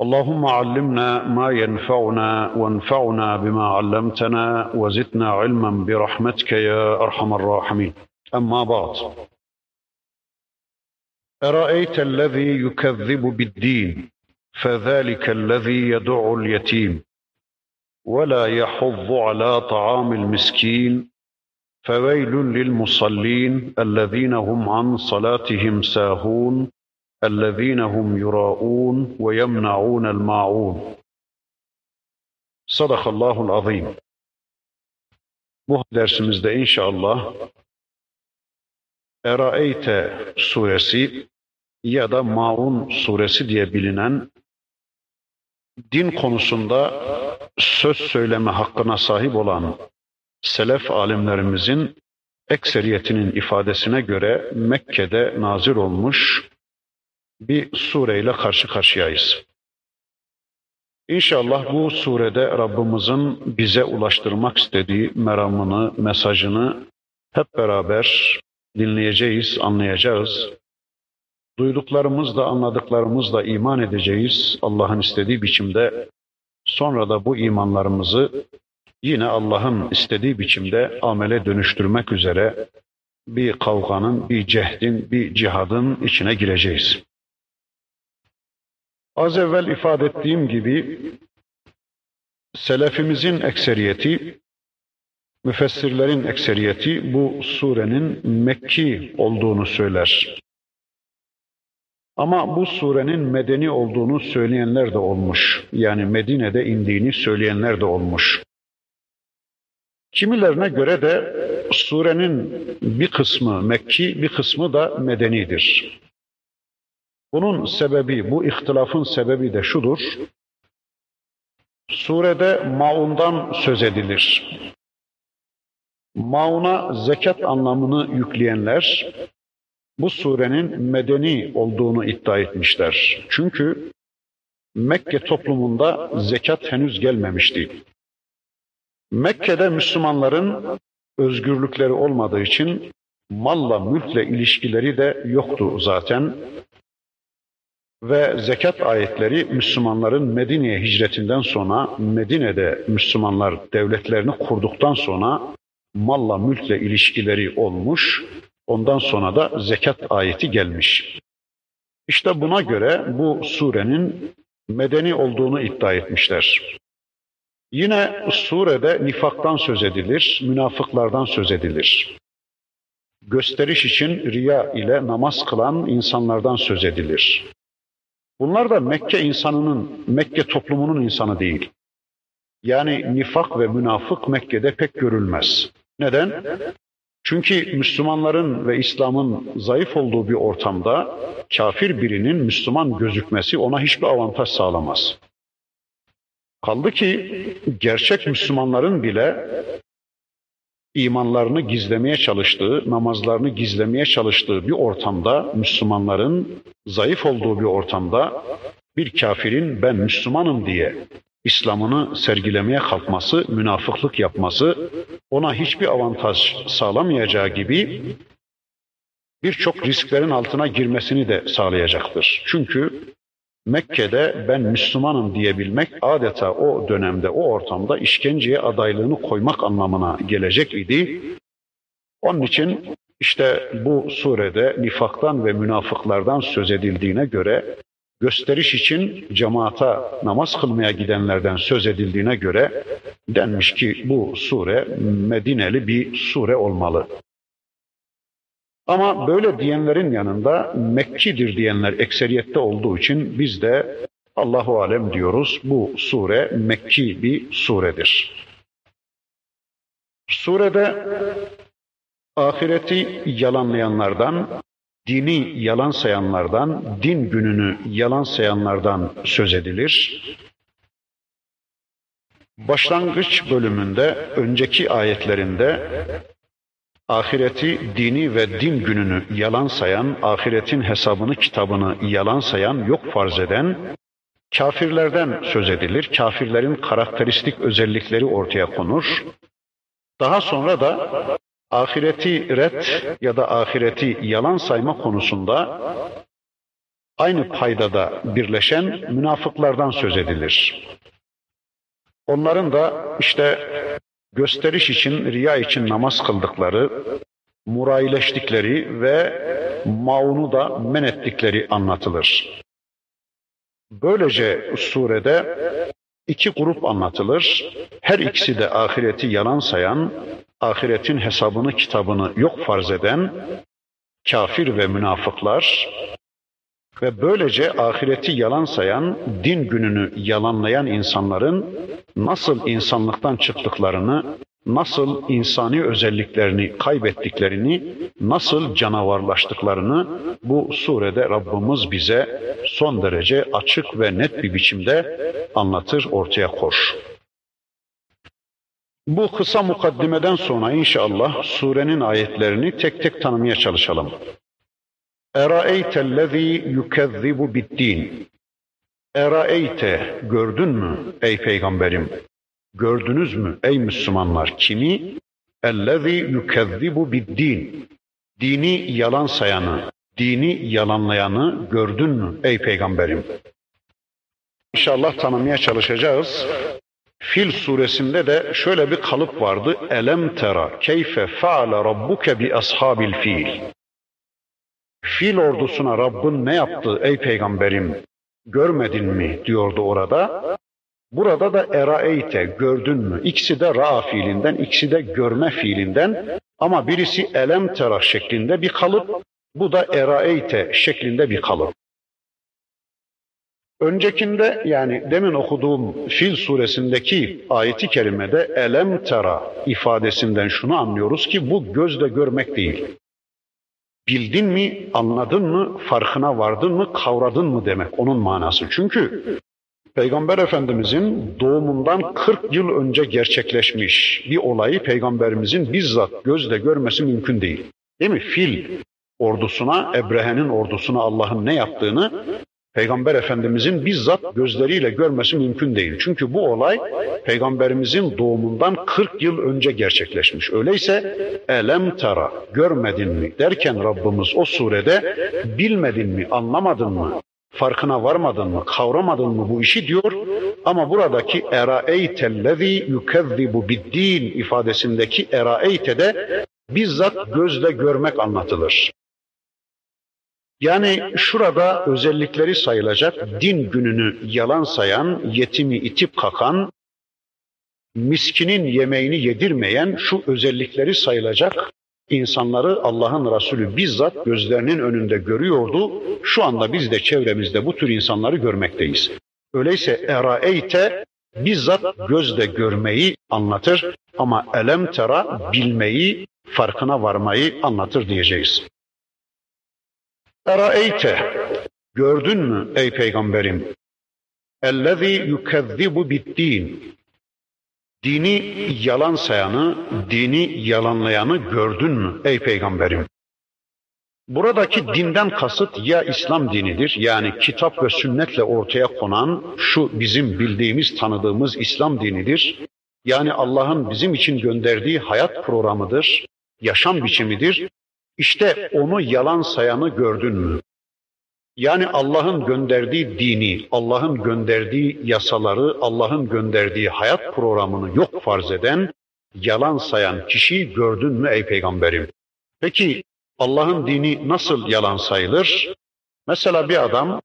اللهم علمنا ما ينفعنا وانفعنا بما علمتنا وزدنا علما برحمتك يا أرحم الراحمين. أما بعد. أرأيت الذي يكذب بالدين فذلك الذي يدع اليتيم ولا يحض على طعام المسكين فويل للمصلين الذين هم عن صلاتهم ساهون الذين هم يراءون ويمنعون الماعون Sadakallahul azim. Bu dersimizde inşallah Eraeyte suresi ya da Maun suresi diye bilinen din konusunda söz söyleme hakkına sahip olan selef alimlerimizin ekseriyetinin ifadesine göre Mekke'de nazil olmuş bir sureyle karşı karşıyayız. İnşallah bu surede Rabbimizin bize ulaştırmak istediği meramını, mesajını hep beraber dinleyeceğiz, anlayacağız. Duyduklarımızla, anladıklarımızla iman edeceğiz Allah'ın istediği biçimde. Sonra da bu imanlarımızı yine Allah'ın istediği biçimde amele dönüştürmek üzere bir kavganın, bir cehdin, bir cihadın içine gireceğiz. Az evvel ifade ettiğim gibi selefimizin ekseriyeti, müfessirlerin ekseriyeti bu surenin Mekki olduğunu söyler. Ama bu surenin medeni olduğunu söyleyenler de olmuş. Yani Medine'de indiğini söyleyenler de olmuş. Kimilerine göre de surenin bir kısmı Mekki, bir kısmı da medenidir. Bunun sebebi, bu ihtilafın sebebi de şudur. Surede maundan söz edilir. Mauna zekat anlamını yükleyenler bu surenin medeni olduğunu iddia etmişler. Çünkü Mekke toplumunda zekat henüz gelmemişti. Mekke'de Müslümanların özgürlükleri olmadığı için malla mülkle ilişkileri de yoktu zaten ve zekat ayetleri Müslümanların Medine'ye hicretinden sonra Medine'de Müslümanlar devletlerini kurduktan sonra malla mülkle ilişkileri olmuş. Ondan sonra da zekat ayeti gelmiş. İşte buna göre bu surenin medeni olduğunu iddia etmişler. Yine surede nifaktan söz edilir, münafıklardan söz edilir. Gösteriş için riya ile namaz kılan insanlardan söz edilir. Bunlar da Mekke insanının, Mekke toplumunun insanı değil. Yani nifak ve münafık Mekke'de pek görülmez. Neden? Çünkü Müslümanların ve İslam'ın zayıf olduğu bir ortamda kafir birinin Müslüman gözükmesi ona hiçbir avantaj sağlamaz. Kaldı ki gerçek Müslümanların bile imanlarını gizlemeye çalıştığı, namazlarını gizlemeye çalıştığı bir ortamda, Müslümanların zayıf olduğu bir ortamda bir kafirin ben Müslümanım diye İslam'ını sergilemeye kalkması, münafıklık yapması ona hiçbir avantaj sağlamayacağı gibi birçok risklerin altına girmesini de sağlayacaktır. Çünkü Mekke'de ben Müslümanım diyebilmek adeta o dönemde, o ortamda işkenceye adaylığını koymak anlamına gelecek idi. Onun için işte bu surede nifaktan ve münafıklardan söz edildiğine göre, gösteriş için cemaata namaz kılmaya gidenlerden söz edildiğine göre denmiş ki bu sure Medineli bir sure olmalı. Ama böyle diyenlerin yanında Mekkidir diyenler ekseriyette olduğu için biz de Allahu alem diyoruz. Bu sure Mekki bir suredir. Surede ahireti yalanlayanlardan, dini yalan sayanlardan, din gününü yalan sayanlardan söz edilir. Başlangıç bölümünde, önceki ayetlerinde ahireti, dini ve din gününü yalan sayan, ahiretin hesabını, kitabını yalan sayan, yok farz eden kafirlerden söz edilir. Kafirlerin karakteristik özellikleri ortaya konur. Daha sonra da ahireti red ya da ahireti yalan sayma konusunda aynı paydada birleşen münafıklardan söz edilir. Onların da işte gösteriş için, riya için namaz kıldıkları, murayileştikleri ve maunu da men ettikleri anlatılır. Böylece surede iki grup anlatılır. Her ikisi de ahireti yalan sayan, ahiretin hesabını, kitabını yok farz eden kafir ve münafıklar ve böylece ahireti yalan sayan, din gününü yalanlayan insanların nasıl insanlıktan çıktıklarını, nasıl insani özelliklerini kaybettiklerini, nasıl canavarlaştıklarını bu surede Rabbimiz bize son derece açık ve net bir biçimde anlatır, ortaya koş. Bu kısa mukaddimeden sonra inşallah surenin ayetlerini tek tek tanımaya çalışalım. اَرَأَيْتَ الَّذ۪ي يُكَذِّبُ بِالدِّينِ Eraeyte gördün mü ey peygamberim? Gördünüz mü ey Müslümanlar kimi? Ellezî yukezzibu biddin. Dini yalan sayanı, dini yalanlayanı gördün mü ey peygamberim? İnşallah tanımaya çalışacağız. Fil suresinde de şöyle bir kalıp vardı. Elem tera keyfe faale rabbuke bi ashabil fil. Fil ordusuna Rabbin ne yaptı ey peygamberim? Görmedin mi diyordu orada. Burada da eraeyte gördün mü? İkisi de ra fiilinden, ikisi de görme fiilinden ama birisi elem tera şeklinde bir kalıp, bu da eraeyte şeklinde bir kalıp. Öncekinde yani demin okuduğum Fil suresindeki ayeti kerimede elem tera ifadesinden şunu anlıyoruz ki bu gözle görmek değil. Bildin mi, anladın mı, farkına vardın mı, kavradın mı demek onun manası. Çünkü Peygamber Efendimizin doğumundan 40 yıl önce gerçekleşmiş bir olayı Peygamberimizin bizzat gözle görmesi mümkün değil. Değil mi? Fil ordusuna, Ebrehe'nin ordusuna Allah'ın ne yaptığını Peygamber Efendimizin bizzat gözleriyle görmesi mümkün değil. Çünkü bu olay Peygamberimizin doğumundan 40 yıl önce gerçekleşmiş. Öyleyse elem tara görmedin mi derken Rabbimiz o surede bilmedin mi, anlamadın mı, farkına varmadın mı, kavramadın mı bu işi diyor. Ama buradaki eraeytellezî yukezzibu biddin ifadesindeki eraeyte de bizzat gözle görmek anlatılır. Yani şurada özellikleri sayılacak din gününü yalan sayan, yetimi itip kakan, miskinin yemeğini yedirmeyen şu özellikleri sayılacak insanları Allah'ın Resulü bizzat gözlerinin önünde görüyordu. Şu anda biz de çevremizde bu tür insanları görmekteyiz. Öyleyse eraeyte bizzat gözle görmeyi anlatır ama elem tera bilmeyi, farkına varmayı anlatır diyeceğiz. Eraeyte gördün mü ey peygamberim? Ellezî yukezzibu biddin. Dini yalan sayanı, dini yalanlayanı gördün mü ey peygamberim? Buradaki dinden kasıt ya İslam dinidir yani kitap ve sünnetle ortaya konan şu bizim bildiğimiz tanıdığımız İslam dinidir. Yani Allah'ın bizim için gönderdiği hayat programıdır, yaşam biçimidir. İşte onu yalan sayanı gördün mü? Yani Allah'ın gönderdiği dini, Allah'ın gönderdiği yasaları, Allah'ın gönderdiği hayat programını yok farz eden, yalan sayan kişiyi gördün mü ey peygamberim? Peki Allah'ın dini nasıl yalan sayılır? Mesela bir adam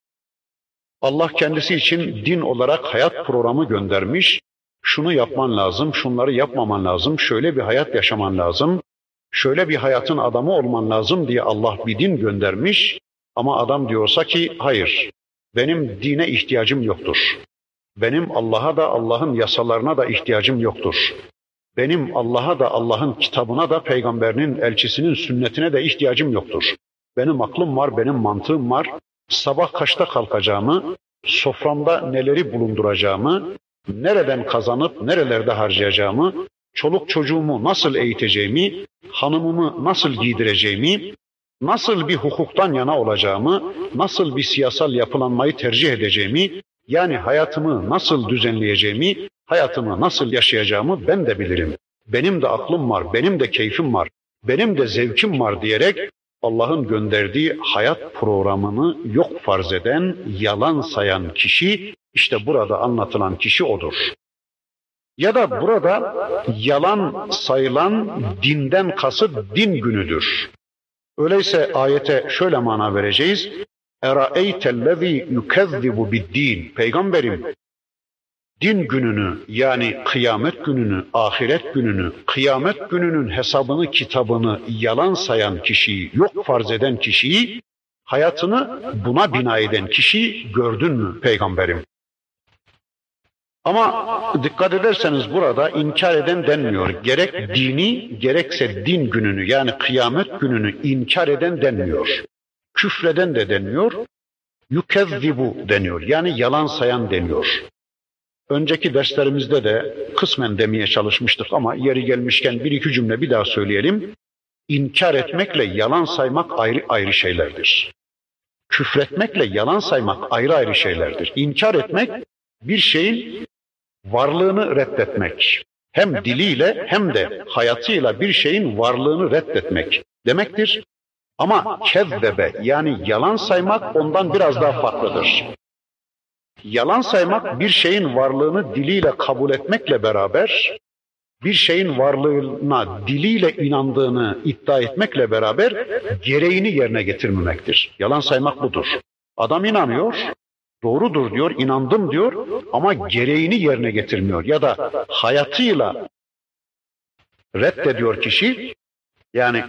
Allah kendisi için din olarak hayat programı göndermiş. Şunu yapman lazım, şunları yapmaman lazım, şöyle bir hayat yaşaman lazım, şöyle bir hayatın adamı olman lazım diye Allah bir din göndermiş. Ama adam diyorsa ki hayır, benim dine ihtiyacım yoktur. Benim Allah'a da Allah'ın yasalarına da ihtiyacım yoktur. Benim Allah'a da Allah'ın kitabına da peygamberinin elçisinin sünnetine de ihtiyacım yoktur. Benim aklım var, benim mantığım var. Sabah kaçta kalkacağımı, soframda neleri bulunduracağımı, nereden kazanıp nerelerde harcayacağımı, çoluk çocuğumu nasıl eğiteceğimi, hanımımı nasıl giydireceğimi, nasıl bir hukuktan yana olacağımı, nasıl bir siyasal yapılanmayı tercih edeceğimi, yani hayatımı nasıl düzenleyeceğimi, hayatımı nasıl yaşayacağımı ben de bilirim. Benim de aklım var, benim de keyfim var, benim de zevkim var diyerek Allah'ın gönderdiği hayat programını yok farz eden, yalan sayan kişi işte burada anlatılan kişi odur. Ya da burada yalan sayılan dinden kasıt din günüdür. Öyleyse ayete şöyle mana vereceğiz. Eraeytellezî yukezzibu bid-din. Peygamberim din gününü yani kıyamet gününü, ahiret gününü, kıyamet gününün hesabını, kitabını yalan sayan kişiyi, yok farz eden kişiyi, hayatını buna bina eden kişiyi gördün mü peygamberim? Ama dikkat ederseniz burada inkar eden denmiyor. Gerek dini gerekse din gününü yani kıyamet gününü inkar eden denmiyor. Küfreden de denmiyor. Yükezzibu deniyor. Yani yalan sayan deniyor. Önceki derslerimizde de kısmen demeye çalışmıştık ama yeri gelmişken bir iki cümle bir daha söyleyelim. İnkar etmekle yalan saymak ayrı ayrı şeylerdir. Küfretmekle yalan saymak ayrı ayrı şeylerdir. İnkar etmek bir şeyin varlığını reddetmek. Hem diliyle hem de hayatıyla bir şeyin varlığını reddetmek demektir. Ama kezzebe yani yalan saymak ondan biraz daha farklıdır. Yalan saymak bir şeyin varlığını diliyle kabul etmekle beraber bir şeyin varlığına diliyle inandığını iddia etmekle beraber gereğini yerine getirmemektir. Yalan saymak budur. Adam inanıyor, doğrudur diyor, inandım diyor ama gereğini yerine getirmiyor ya da hayatıyla reddediyor kişi. Yani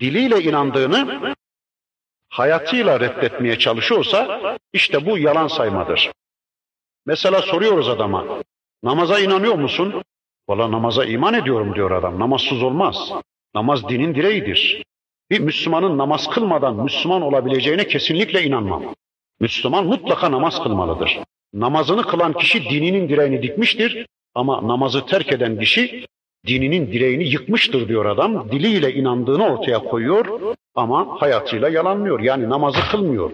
diliyle inandığını hayatıyla reddetmeye çalışıyorsa işte bu yalan saymadır. Mesela soruyoruz adama, namaza inanıyor musun? Valla namaza iman ediyorum diyor adam, namazsız olmaz. Namaz dinin direğidir. Bir Müslümanın namaz kılmadan Müslüman olabileceğine kesinlikle inanmam. Müslüman mutlaka namaz kılmalıdır. Namazını kılan kişi dininin direğini dikmiştir ama namazı terk eden kişi dininin direğini yıkmıştır diyor adam. Diliyle inandığını ortaya koyuyor ama hayatıyla yalanlıyor. Yani namazı kılmıyor.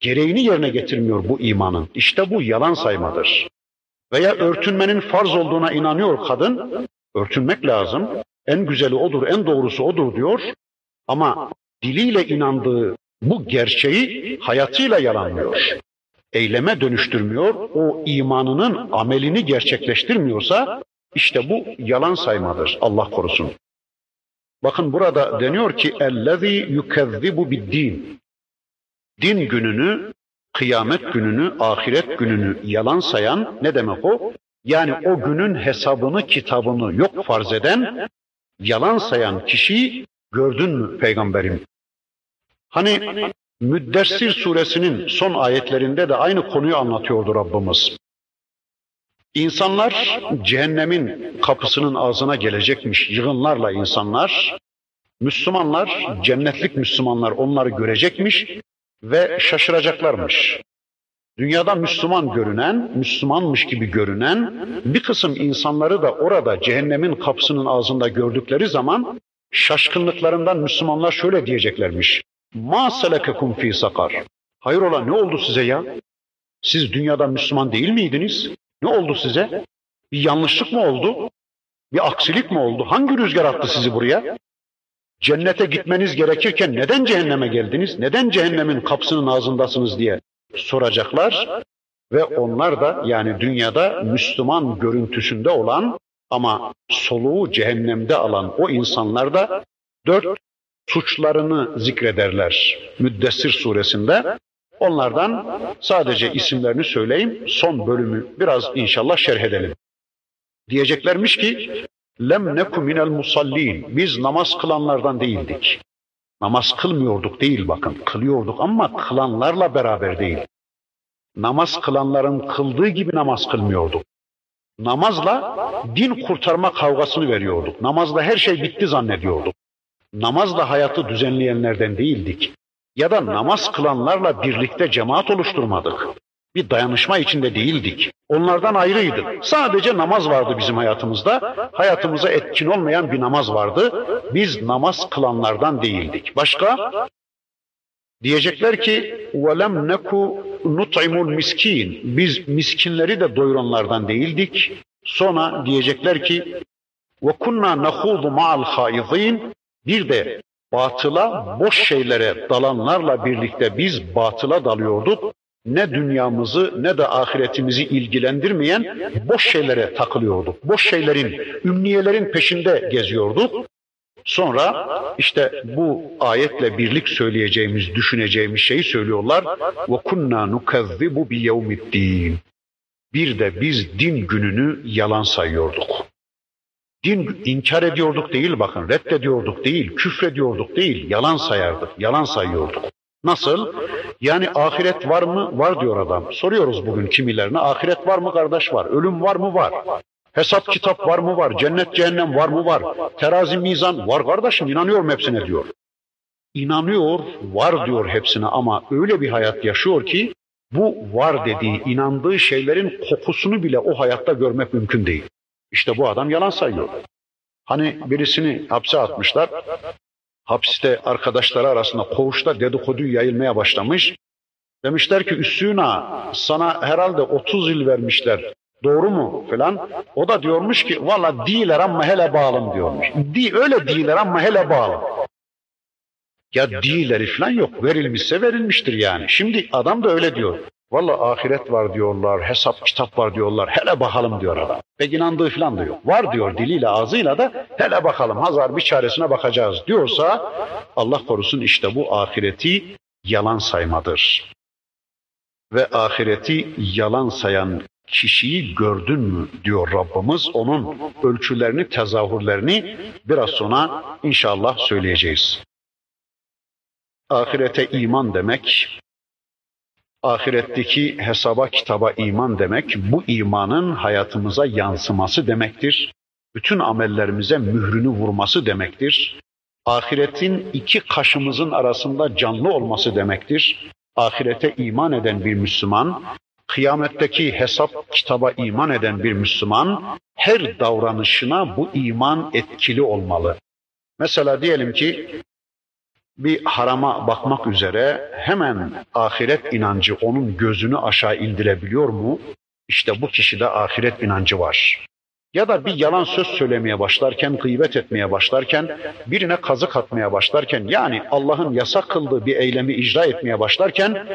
Gereğini yerine getirmiyor bu imanın. İşte bu yalan saymadır. Veya örtünmenin farz olduğuna inanıyor kadın. Örtünmek lazım. En güzeli odur, en doğrusu odur diyor. Ama diliyle inandığı bu gerçeği hayatıyla yalanlıyor. Eyleme dönüştürmüyor. O imanının amelini gerçekleştirmiyorsa işte bu yalan saymadır. Allah korusun. Bakın burada deniyor ki ellezî yukezzibu bid-din. Din gününü, kıyamet gününü, ahiret gününü yalan sayan ne demek o? Yani o günün hesabını, kitabını yok farz eden, yalan sayan kişiyi gördün mü peygamberim? Hani Müddessir suresinin son ayetlerinde de aynı konuyu anlatıyordu Rabbimiz. İnsanlar cehennemin kapısının ağzına gelecekmiş yığınlarla insanlar. Müslümanlar, cennetlik Müslümanlar onları görecekmiş ve şaşıracaklarmış. Dünyada Müslüman görünen, Müslümanmış gibi görünen bir kısım insanları da orada cehennemin kapısının ağzında gördükleri zaman şaşkınlıklarından Müslümanlar şöyle diyeceklermiş. Ma selekekum fi sakar. Hayrola ne oldu size ya? Siz dünyada Müslüman değil miydiniz? Ne oldu size? Bir yanlışlık mı oldu? Bir aksilik mi oldu? Hangi rüzgar attı sizi buraya? Cennete gitmeniz gerekirken neden cehenneme geldiniz? Neden cehennemin kapısının ağzındasınız diye soracaklar. Ve onlar da yani dünyada Müslüman görüntüsünde olan ama soluğu cehennemde alan o insanlar da dört suçlarını zikrederler Müddessir suresinde. Onlardan sadece isimlerini söyleyeyim, son bölümü biraz inşallah şerh edelim. Diyeceklermiş ki, lem neku minel musallin, biz namaz kılanlardan değildik. Namaz kılmıyorduk değil bakın, kılıyorduk ama kılanlarla beraber değil. Namaz kılanların kıldığı gibi namaz kılmıyorduk. Namazla din kurtarma kavgasını veriyorduk. Namazla her şey bitti zannediyorduk Namazla hayatı düzenleyenlerden değildik ya da namaz kılanlarla birlikte cemaat oluşturmadık. Bir dayanışma içinde değildik. Onlardan ayrıydık. Sadece namaz vardı bizim hayatımızda. Hayatımıza etkin olmayan bir namaz vardı. Biz namaz kılanlardan değildik. Başka? Diyecekler ki وَلَمْ نَكُ نُطْعِمُ miskin. Biz miskinleri de doyuranlardan değildik. Sonra diyecekler ki وَكُنَّا نَخُوضُ مَعَ الْخَائِضِينَ bir de batıla, boş şeylere dalanlarla birlikte biz batıla dalıyorduk. Ne dünyamızı ne de ahiretimizi ilgilendirmeyen boş şeylere takılıyorduk. Boş şeylerin, ümniyelerin peşinde geziyorduk. Sonra işte bu ayetle birlik söyleyeceğimiz, düşüneceğimiz şeyi söylüyorlar. Ve kunna nukazzibu bi yevmiddin. Bir de biz din gününü yalan sayıyorduk. Din inkar ediyorduk değil bakın, reddediyorduk değil, küfrediyorduk değil, yalan sayardık, yalan sayıyorduk. Nasıl? Yani ahiret var mı? Var diyor adam. Soruyoruz bugün kimilerine, ahiret var mı kardeş var, ölüm var mı? Var. Hesap kitap var mı? Var. Cennet cehennem var mı? Var. Terazi mizan var kardeşim, inanıyorum hepsine diyor. İnanıyor, var diyor hepsine ama öyle bir hayat yaşıyor ki bu var dediği, inandığı şeylerin kokusunu bile o hayatta görmek mümkün değil. İşte bu adam yalan sayıyor. Hani birisini hapse atmışlar. Hapiste arkadaşları arasında koğuşta dedikodu yayılmaya başlamış. Demişler ki Üssüna sana herhalde 30 yıl vermişler. Doğru mu falan. O da diyormuş ki valla değiller ama hele bağlım diyormuş. Di, öyle değiller ama hele bağlım. Ya değilleri falan yok. Verilmişse verilmiştir yani. Şimdi adam da öyle diyor. Valla ahiret var diyorlar, hesap kitap var diyorlar. Hele bakalım diyor adam. Pek inandığı falan da yok. Var diyor diliyle ağzıyla da hele bakalım hazar bir çaresine bakacağız diyorsa Allah korusun işte bu ahireti yalan saymadır. Ve ahireti yalan sayan kişiyi gördün mü diyor Rabbimiz. Onun ölçülerini, tezahürlerini biraz sonra inşallah söyleyeceğiz. Ahirete iman demek, ahiretteki hesaba kitaba iman demek, bu imanın hayatımıza yansıması demektir. Bütün amellerimize mührünü vurması demektir. Ahiretin iki kaşımızın arasında canlı olması demektir. Ahirete iman eden bir Müslüman, kıyametteki hesap kitaba iman eden bir Müslüman, her davranışına bu iman etkili olmalı. Mesela diyelim ki bir harama bakmak üzere hemen ahiret inancı onun gözünü aşağı indirebiliyor mu? İşte bu kişide ahiret inancı var. Ya da bir yalan söz söylemeye başlarken, gıybet etmeye başlarken, birine kazık atmaya başlarken, yani Allah'ın yasak kıldığı bir eylemi icra etmeye başlarken,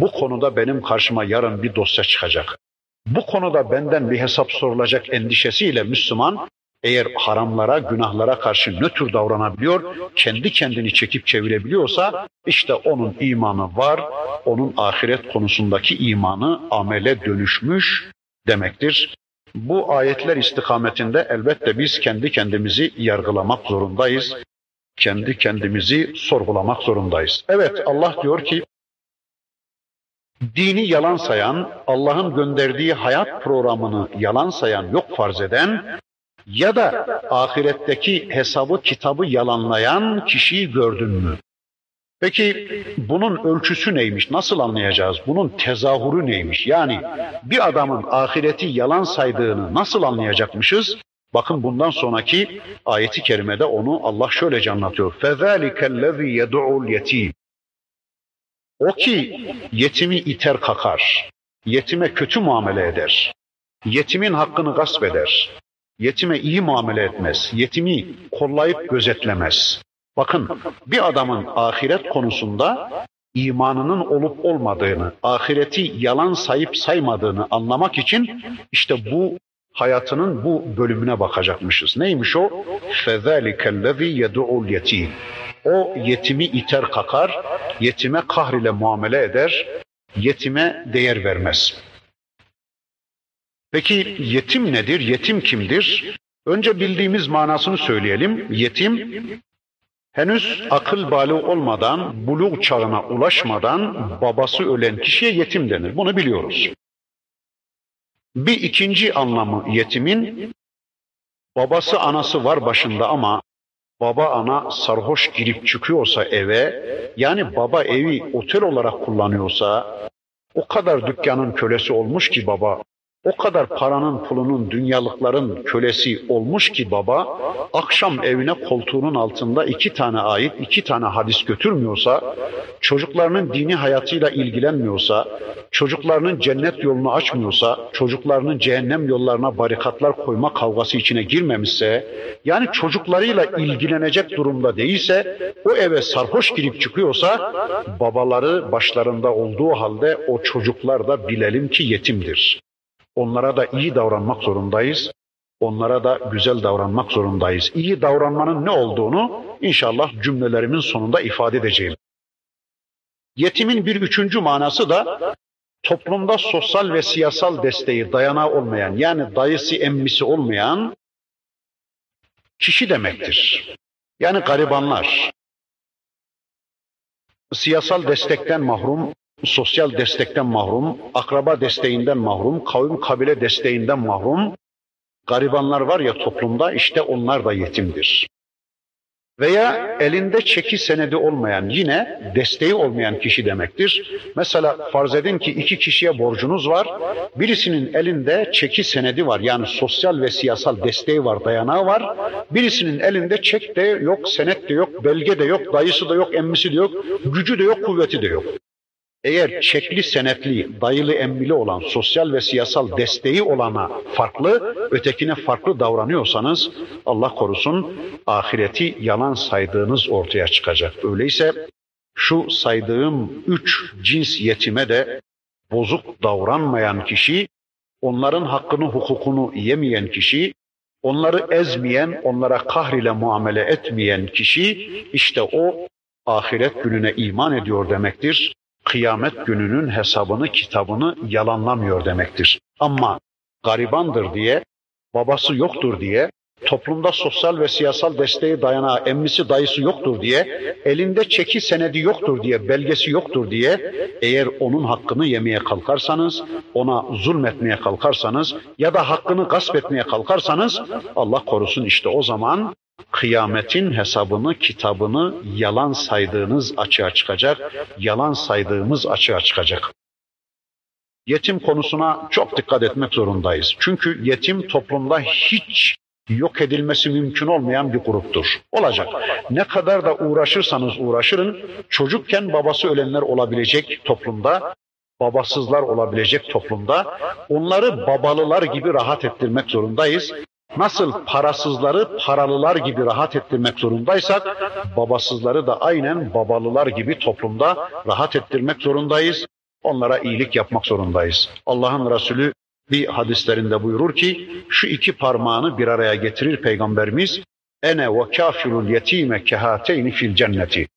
bu konuda benim karşıma yarın bir dosya çıkacak. Bu konuda benden bir hesap sorulacak endişesiyle Müslüman eğer haramlara, günahlara karşı nötr davranabiliyor, kendi kendini çekip çevirebiliyorsa işte onun imanı var, onun ahiret konusundaki imanı amele dönüşmüş demektir. Bu ayetler istikametinde elbette biz kendi kendimizi yargılamak zorundayız. Kendi kendimizi sorgulamak zorundayız. Evet Allah diyor ki dini yalan sayan, Allah'ın gönderdiği hayat programını yalan sayan, yok farz eden ya da ahiretteki hesabı kitabı yalanlayan kişiyi gördün mü? Peki bunun ölçüsü neymiş? Nasıl anlayacağız? Bunun tezahürü neymiş? Yani bir adamın ahireti yalan saydığını nasıl anlayacakmışız? Bakın bundan sonraki ayeti kerimede onu Allah şöylece anlatıyor. فَذَٰلِكَ الَّذ۪ي يَدُعُ الْيَت۪يمِ O ki yetimi iter kakar, yetime kötü muamele eder, yetimin hakkını gasp eder, Yetime iyi muamele etmez. Yetimi kollayıp gözetlemez. Bakın bir adamın ahiret konusunda imanının olup olmadığını, ahireti yalan sayıp saymadığını anlamak için işte bu hayatının bu bölümüne bakacakmışız. Neymiş o? فَذَٰلِكَ الَّذ۪ي يَدُعُ الْيَت۪يمِ O yetimi iter kakar, yetime kahrile muamele eder, yetime değer vermez. Peki yetim nedir? Yetim kimdir? Önce bildiğimiz manasını söyleyelim. Yetim henüz akıl bali olmadan, buluk çağına ulaşmadan babası ölen kişiye yetim denir. Bunu biliyoruz. Bir ikinci anlamı yetimin babası anası var başında ama baba ana sarhoş girip çıkıyorsa eve yani baba evi otel olarak kullanıyorsa O kadar dükkanın kölesi olmuş ki baba, o kadar paranın, pulunun, dünyalıkların kölesi olmuş ki baba, akşam evine koltuğunun altında iki tane ayet, iki tane hadis götürmüyorsa, çocuklarının dini hayatıyla ilgilenmiyorsa, çocuklarının cennet yolunu açmıyorsa, çocuklarının cehennem yollarına barikatlar koyma kavgası içine girmemişse, yani çocuklarıyla ilgilenecek durumda değilse, o eve sarhoş girip çıkıyorsa, babaları başlarında olduğu halde o çocuklar da bilelim ki yetimdir. Onlara da iyi davranmak zorundayız. Onlara da güzel davranmak zorundayız. İyi davranmanın ne olduğunu inşallah cümlelerimin sonunda ifade edeceğim. Yetimin bir üçüncü manası da toplumda sosyal ve siyasal desteği dayanağı olmayan yani dayısı emmisi olmayan kişi demektir. Yani garibanlar. Siyasal destekten mahrum, sosyal destekten mahrum, akraba desteğinden mahrum, kavim kabile desteğinden mahrum, garibanlar var ya toplumda işte onlar da yetimdir. Veya elinde çeki senedi olmayan yine desteği olmayan kişi demektir. Mesela farz edin ki iki kişiye borcunuz var. Birisinin elinde çeki senedi var yani sosyal ve siyasal desteği var, dayanağı var. Birisinin elinde çek de yok, senet de yok, belge de yok, dayısı da yok, emmisi de yok, gücü de yok, kuvveti de yok. Eğer çekli senetli, dayılı emmili olan, sosyal ve siyasal desteği olana farklı, ötekine farklı davranıyorsanız Allah korusun ahireti yalan saydığınız ortaya çıkacak. Öyleyse şu saydığım üç cins yetime de bozuk davranmayan kişi, onların hakkını, hukukunu yemeyen kişi, onları ezmeyen, onlara kahrile muamele etmeyen kişi, işte o ahiret gününe iman ediyor demektir kıyamet gününün hesabını, kitabını yalanlamıyor demektir. Ama garibandır diye, babası yoktur diye, toplumda sosyal ve siyasal desteği dayanağı emmisi dayısı yoktur diye, elinde çeki senedi yoktur diye, belgesi yoktur diye, eğer onun hakkını yemeye kalkarsanız, ona zulmetmeye kalkarsanız ya da hakkını gasp etmeye kalkarsanız, Allah korusun işte o zaman kıyametin hesabını, kitabını yalan saydığınız açığa çıkacak, yalan saydığımız açığa çıkacak. Yetim konusuna çok dikkat etmek zorundayız. Çünkü yetim toplumda hiç yok edilmesi mümkün olmayan bir gruptur. Olacak. Ne kadar da uğraşırsanız uğraşırın, çocukken babası ölenler olabilecek toplumda, babasızlar olabilecek toplumda, onları babalılar gibi rahat ettirmek zorundayız. Nasıl parasızları paralılar gibi rahat ettirmek zorundaysak, babasızları da aynen babalılar gibi toplumda rahat ettirmek zorundayız. Onlara iyilik yapmak zorundayız. Allah'ın Resulü bir hadislerinde buyurur ki, şu iki parmağını bir araya getirir Peygamberimiz, ene ve kafirul yetime kehateyni fil cenneti.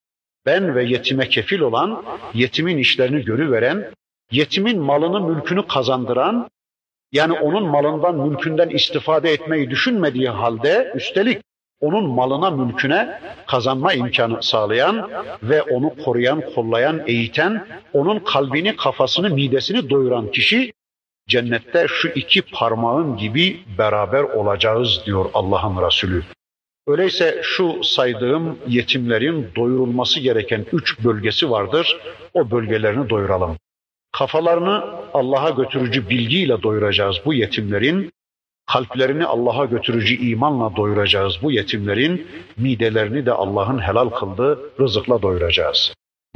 Ben ve yetime kefil olan, yetimin işlerini görüveren, yetimin malını mülkünü kazandıran, yani onun malından, mülkünden istifade etmeyi düşünmediği halde üstelik onun malına, mülküne kazanma imkanı sağlayan ve onu koruyan, kollayan, eğiten, onun kalbini, kafasını, midesini doyuran kişi cennette şu iki parmağın gibi beraber olacağız diyor Allah'ın Resulü. Öyleyse şu saydığım yetimlerin doyurulması gereken üç bölgesi vardır. O bölgelerini doyuralım. Kafalarını Allah'a götürücü bilgiyle doyuracağız bu yetimlerin. Kalplerini Allah'a götürücü imanla doyuracağız bu yetimlerin. Midelerini de Allah'ın helal kıldığı rızıkla doyuracağız.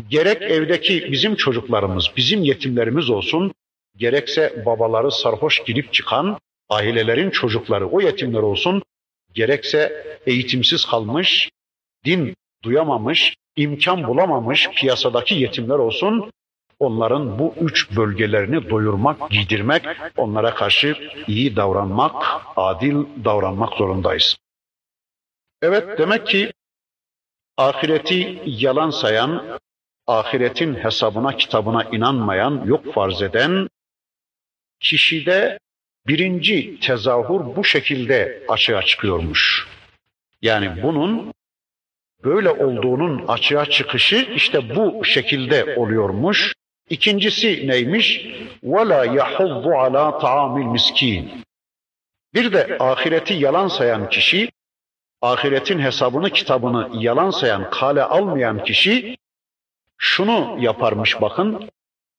Gerek evdeki bizim çocuklarımız, bizim yetimlerimiz olsun, gerekse babaları sarhoş girip çıkan ailelerin çocukları o yetimler olsun, gerekse eğitimsiz kalmış, din duyamamış, imkan bulamamış piyasadaki yetimler olsun, onların bu üç bölgelerini doyurmak, giydirmek, onlara karşı iyi davranmak, adil davranmak zorundayız. Evet demek ki ahireti yalan sayan, ahiretin hesabına, kitabına inanmayan, yok farz eden kişide birinci tezahür bu şekilde açığa çıkıyormuş. Yani bunun böyle olduğunun açığa çıkışı işte bu şekilde oluyormuş. İkincisi neymiş? وَلَا يَحُضُّ عَلَى طَعَامِ miskin. Bir de ahireti yalan sayan kişi, ahiretin hesabını, kitabını yalan sayan, kale almayan kişi şunu yaparmış bakın.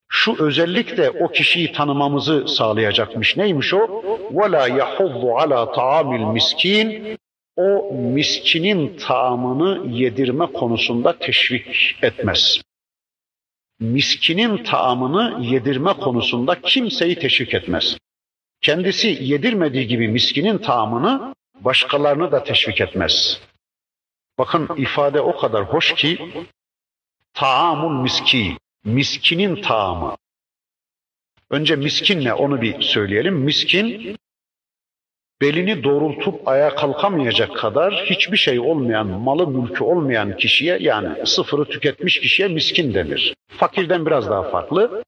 şu özellikle o kişiyi tanımamızı sağlayacakmış. Neymiş o? وَلَا يَحُضُّ عَلَى طَعَامِ الْمِسْكِينَ O miskinin taamını yedirme konusunda teşvik etmez. Miskinin taamını yedirme konusunda kimseyi teşvik etmez. Kendisi yedirmediği gibi miskinin taamını başkalarını da teşvik etmez. Bakın ifade o kadar hoş ki taamul miski, miskinin taamı. Önce miskin ne onu bir söyleyelim. Miskin belini doğrultup ayağa kalkamayacak kadar hiçbir şey olmayan, malı mülkü olmayan kişiye yani sıfırı tüketmiş kişiye miskin denir. Fakirden biraz daha farklı.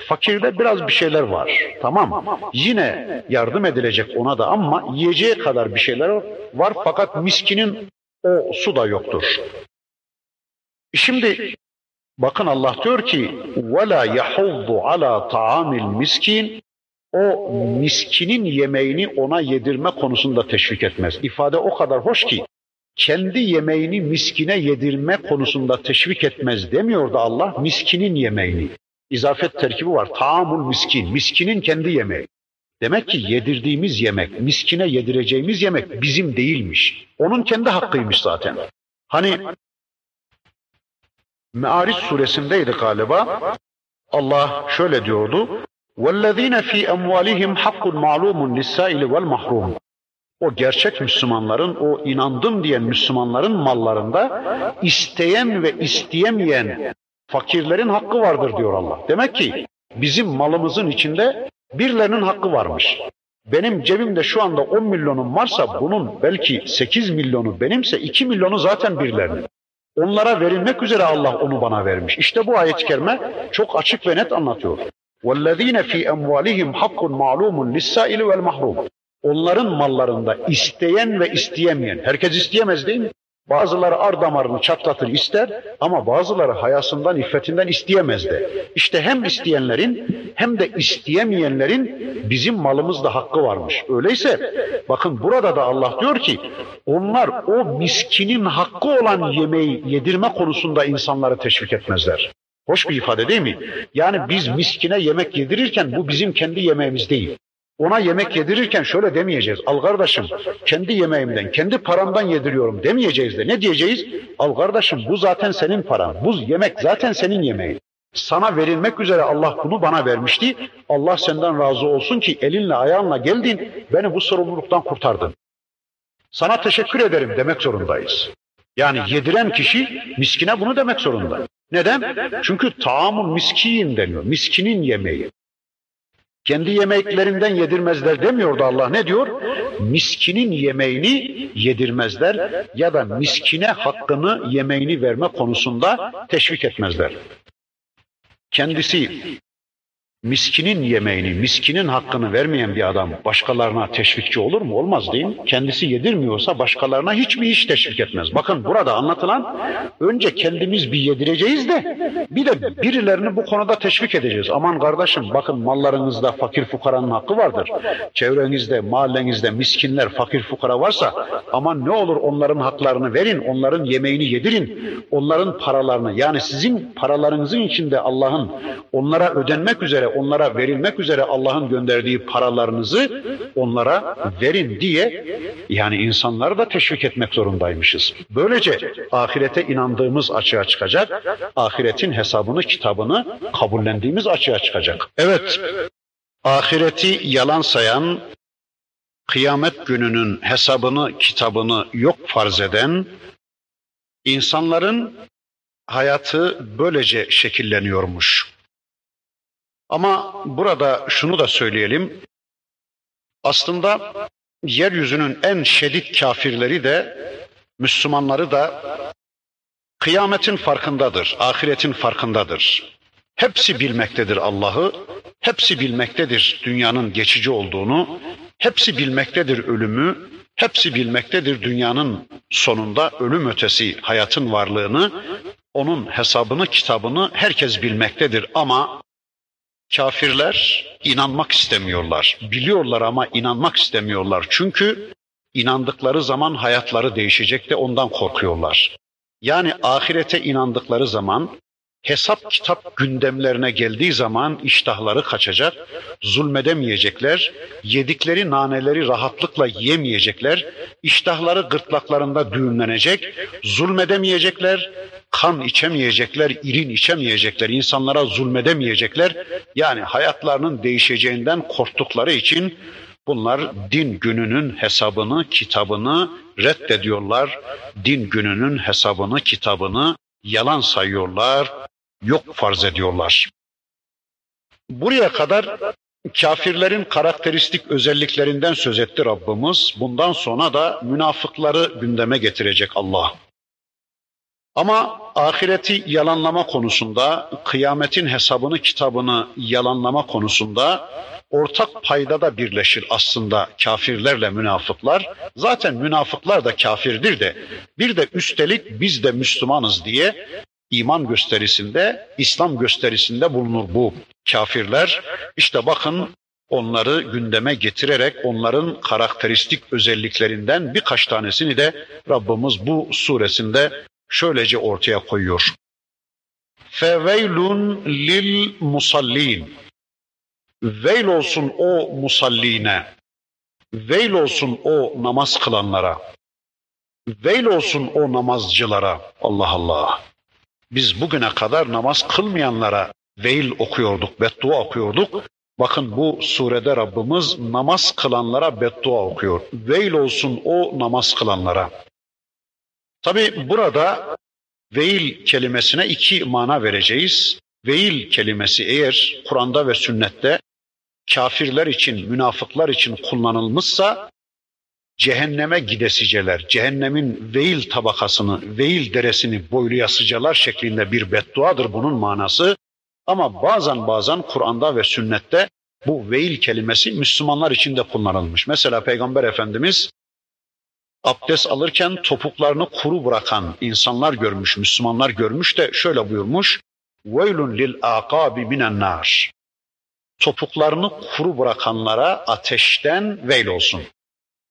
Fakirde biraz bir şeyler var. Tamam. Yine yardım edilecek ona da ama yiyeceği kadar bir şeyler var fakat miskinin o su da yoktur. Şimdi bakın Allah diyor ki وَلَا يَحُضُّ عَلَى طَعَامِ الْمِسْكِينَ o miskinin yemeğini ona yedirme konusunda teşvik etmez. İfade o kadar hoş ki kendi yemeğini miskine yedirme konusunda teşvik etmez demiyor da Allah miskinin yemeğini. İzafet terkibi var. Taamul miskin. Miskinin kendi yemeği. Demek ki yedirdiğimiz yemek, miskine yedireceğimiz yemek bizim değilmiş. Onun kendi hakkıymış zaten. Hani Me'ariç suresindeydi galiba. Allah şöyle diyordu. وَالَّذ۪ينَ ف۪ي اَمْوَالِهِمْ حَقٌّ مَعْلُومٌ لِلسَّائِلِ وَالْمَحْرُومِ O gerçek Müslümanların, o inandım diyen Müslümanların mallarında isteyen ve isteyemeyen fakirlerin hakkı vardır diyor Allah. Demek ki bizim malımızın içinde birilerinin hakkı varmış. Benim cebimde şu anda 10 milyonum varsa bunun belki 8 milyonu benimse 2 milyonu zaten birilerinin. Onlara verilmek üzere Allah onu bana vermiş. İşte bu ayet-i kerime çok açık ve net anlatıyor. وَالَّذ۪ينَ ف۪ي اَمْوَالِهِمْ حَقٌّ مَعْلُومٌ لِلسَّائِلِ وَالْمَحْرُومِ Onların mallarında isteyen ve isteyemeyen, herkes isteyemez değil mi? Bazıları ar damarını çatlatır ister ama bazıları hayasından, iffetinden isteyemez de. İşte hem isteyenlerin hem de isteyemeyenlerin bizim malımızda hakkı varmış. Öyleyse bakın burada da Allah diyor ki onlar o miskinin hakkı olan yemeği yedirme konusunda insanları teşvik etmezler. Hoş bir ifade değil mi? Yani biz miskine yemek yedirirken bu bizim kendi yemeğimiz değil. Ona yemek yedirirken şöyle demeyeceğiz. Al kardeşim kendi yemeğimden, kendi paramdan yediriyorum demeyeceğiz de. Ne diyeceğiz? Al kardeşim bu zaten senin paran. Bu yemek zaten senin yemeğin. Sana verilmek üzere Allah bunu bana vermişti. Allah senden razı olsun ki elinle ayağınla geldin, beni bu sorumluluktan kurtardın. Sana teşekkür ederim demek zorundayız. Yani yediren kişi miskine bunu demek zorunda. Neden? Çünkü taamun miskiyin deniyor. Miskinin yemeği. Kendi yemeklerinden yedirmezler demiyordu Allah. Ne diyor? Miskinin yemeğini yedirmezler ya da miskine hakkını yemeğini verme konusunda teşvik etmezler. Kendisi miskinin yemeğini, miskinin hakkını vermeyen bir adam başkalarına teşvikçi olur mu? Olmaz değil mi? Kendisi yedirmiyorsa başkalarına hiçbir iş teşvik etmez. Bakın burada anlatılan önce kendimiz bir yedireceğiz de bir de birilerini bu konuda teşvik edeceğiz. Aman kardeşim bakın mallarınızda fakir fukaranın hakkı vardır. Çevrenizde, mahallenizde miskinler, fakir fukara varsa aman ne olur onların haklarını verin, onların yemeğini yedirin. Onların paralarını yani sizin paralarınızın içinde Allah'ın onlara ödenmek üzere onlara verilmek üzere Allah'ın gönderdiği paralarınızı onlara verin diye yani insanları da teşvik etmek zorundaymışız. Böylece ahirete inandığımız açığa çıkacak, ahiretin hesabını, kitabını kabullendiğimiz açığa çıkacak. Evet, ahireti yalan sayan, kıyamet gününün hesabını, kitabını yok farz eden, insanların hayatı böylece şekilleniyormuş. Ama burada şunu da söyleyelim. Aslında yeryüzünün en şiddet kafirleri de Müslümanları da kıyametin farkındadır, ahiretin farkındadır. Hepsi bilmektedir Allah'ı, hepsi bilmektedir dünyanın geçici olduğunu, hepsi bilmektedir ölümü, hepsi bilmektedir dünyanın sonunda ölüm ötesi hayatın varlığını, onun hesabını, kitabını herkes bilmektedir ama Kafirler inanmak istemiyorlar. Biliyorlar ama inanmak istemiyorlar. Çünkü inandıkları zaman hayatları değişecek de ondan korkuyorlar. Yani ahirete inandıkları zaman, hesap kitap gündemlerine geldiği zaman iştahları kaçacak, zulmedemeyecekler, yedikleri naneleri rahatlıkla yiyemeyecekler, iştahları gırtlaklarında düğümlenecek, zulmedemeyecekler, kan içemeyecekler, irin içemeyecekler, insanlara zulmedemeyecekler. Yani hayatlarının değişeceğinden korktukları için bunlar din gününün hesabını, kitabını reddediyorlar. Din gününün hesabını, kitabını yalan sayıyorlar, yok farz ediyorlar. Buraya kadar kafirlerin karakteristik özelliklerinden söz etti Rabbimiz. Bundan sonra da münafıkları gündeme getirecek Allah. Ama ahireti yalanlama konusunda, kıyametin hesabını, kitabını yalanlama konusunda ortak paydada birleşir aslında kafirlerle münafıklar. Zaten münafıklar da kafirdir de bir de üstelik biz de Müslümanız diye iman gösterisinde, İslam gösterisinde bulunur bu kafirler. İşte bakın onları gündeme getirerek onların karakteristik özelliklerinden birkaç tanesini de Rabbimiz bu suresinde şöylece ortaya koyuyor. Feveylun lil musallin. Veil olsun o musalline. Veil olsun o namaz kılanlara. Veil olsun o namazcılara. Allah Allah. Biz bugüne kadar namaz kılmayanlara veil okuyorduk, beddua okuyorduk. Bakın bu surede Rabbimiz namaz kılanlara beddua okuyor. Veil olsun o namaz kılanlara. Tabi burada veil kelimesine iki mana vereceğiz. Veil kelimesi eğer Kur'an'da ve sünnette kafirler için, münafıklar için kullanılmışsa cehenneme gidesiceler, cehennemin veil tabakasını, veil deresini boylayasıcalar şeklinde bir bedduadır bunun manası. Ama bazen bazen Kur'an'da ve sünnette bu veil kelimesi Müslümanlar için de kullanılmış. Mesela Peygamber Efendimiz abdest alırken topuklarını kuru bırakan insanlar görmüş, Müslümanlar görmüş de şöyle buyurmuş. Veylun lil aqabi minen nar. Topuklarını kuru bırakanlara ateşten veil olsun.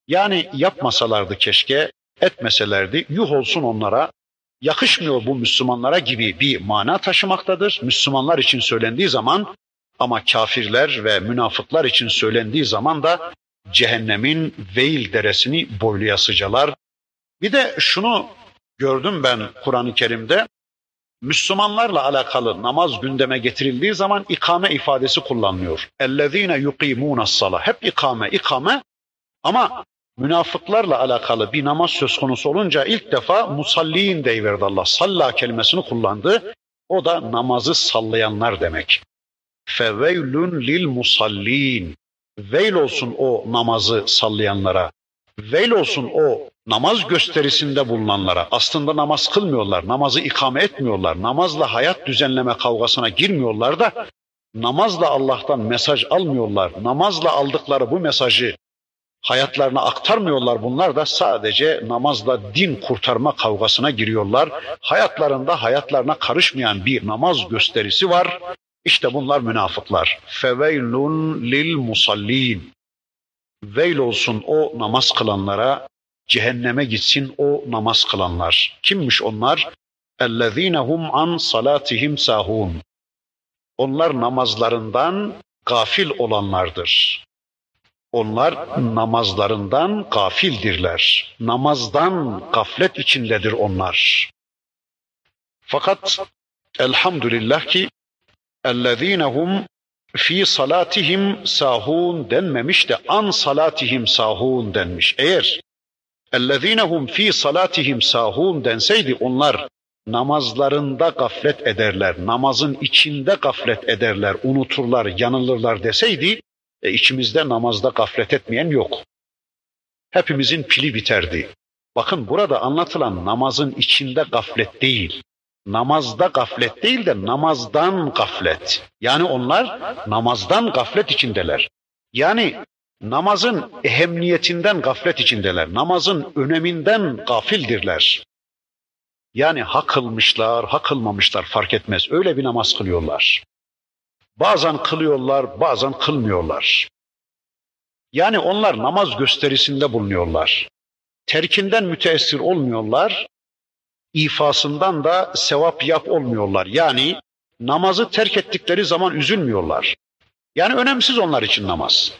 Yani yapmasalardı keşke, etmeselerdi, yuh olsun onlara, yakışmıyor bu Müslümanlara gibi bir mana taşımaktadır. Müslümanlar için söylendiği zaman ama kafirler ve münafıklar için söylendiği zaman da cehennemin veil deresini boylayasıcalar. Bir de şunu gördüm ben Kur'an-ı Kerim'de. Müslümanlarla alakalı namaz gündeme getirildiği zaman ikame ifadesi kullanılıyor. اَلَّذ۪ينَ يُقِيمُونَ الصَّلَةِ Hep ikame, ikame ama münafıklarla alakalı bir namaz söz konusu olunca ilk defa musalliin deyiverdi Allah. Salla kelimesini kullandı. O da namazı sallayanlar demek. Feveylün lil musallin. Veil olsun o namazı sallayanlara. Veil olsun o namaz gösterisinde bulunanlara. Aslında namaz kılmıyorlar, namazı ikame etmiyorlar, namazla hayat düzenleme kavgasına girmiyorlar da namazla Allah'tan mesaj almıyorlar. Namazla aldıkları bu mesajı hayatlarına aktarmıyorlar. Bunlar da sadece namazla din kurtarma kavgasına giriyorlar. Hayatlarında hayatlarına karışmayan bir namaz gösterisi var. İşte bunlar münafıklar. Feveylun lil musallin. Veil olsun o namaz kılanlara, cehenneme gitsin o namaz kılanlar. Kimmiş onlar? Ellezinehum an salatihim sahun. Onlar namazlarından gafil olanlardır. Onlar namazlarından gafildirler. Namazdan gaflet içindedir onlar. Fakat elhamdülillah ki ellezinehum fi salatihim sahun denmemiş de an salatihim sahun denmiş. Eğer ellezinehum fi salatihim sahun denseydi onlar namazlarında gaflet ederler, namazın içinde gaflet ederler, unuturlar, yanılırlar deseydi e, içimizde namazda gaflet etmeyen yok. Hepimizin pili biterdi. Bakın burada anlatılan namazın içinde gaflet değil. Namazda gaflet değil de namazdan gaflet. Yani onlar namazdan gaflet içindeler. Yani namazın ehemmiyetinden gaflet içindeler. Namazın öneminden gafildirler. Yani hak kılmışlar, hak kılmamışlar fark etmez. Öyle bir namaz kılıyorlar. Bazen kılıyorlar, bazen kılmıyorlar. Yani onlar namaz gösterisinde bulunuyorlar. Terkinden müteessir olmuyorlar. ifasından da sevap yap olmuyorlar. Yani namazı terk ettikleri zaman üzülmüyorlar. Yani önemsiz onlar için namaz.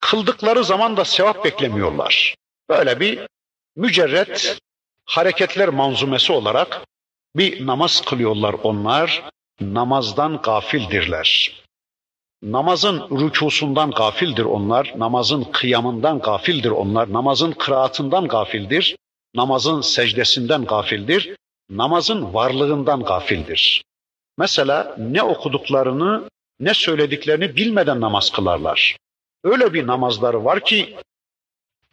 Kıldıkları zaman da sevap beklemiyorlar. Böyle bir mücerret hareketler manzumesi olarak bir namaz kılıyorlar onlar. Namazdan gafildirler. Namazın rükusundan gafildir onlar, namazın kıyamından gafildir onlar, namazın kıraatından gafildir, namazın secdesinden gafildir, namazın varlığından gafildir. Mesela ne okuduklarını ne söylediklerini bilmeden namaz kılarlar. Öyle bir namazları var ki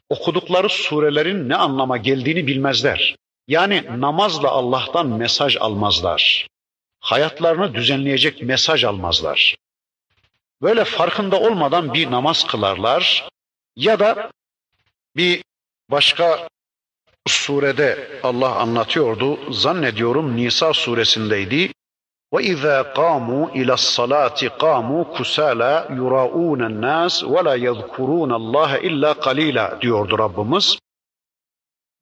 okudukları surelerin ne anlama geldiğini bilmezler. Yani namazla Allah'tan mesaj almazlar hayatlarını düzenleyecek mesaj almazlar. Böyle farkında olmadan bir namaz kılarlar ya da bir başka surede Allah anlatıyordu. Zannediyorum Nisa suresindeydi. Ve izâ kâmû ilâ salâti kâmû kusâlâ yurâûnen nâs ve lâ yezkurûnallâhe illâ kalîlâ diyordu Rabbimiz.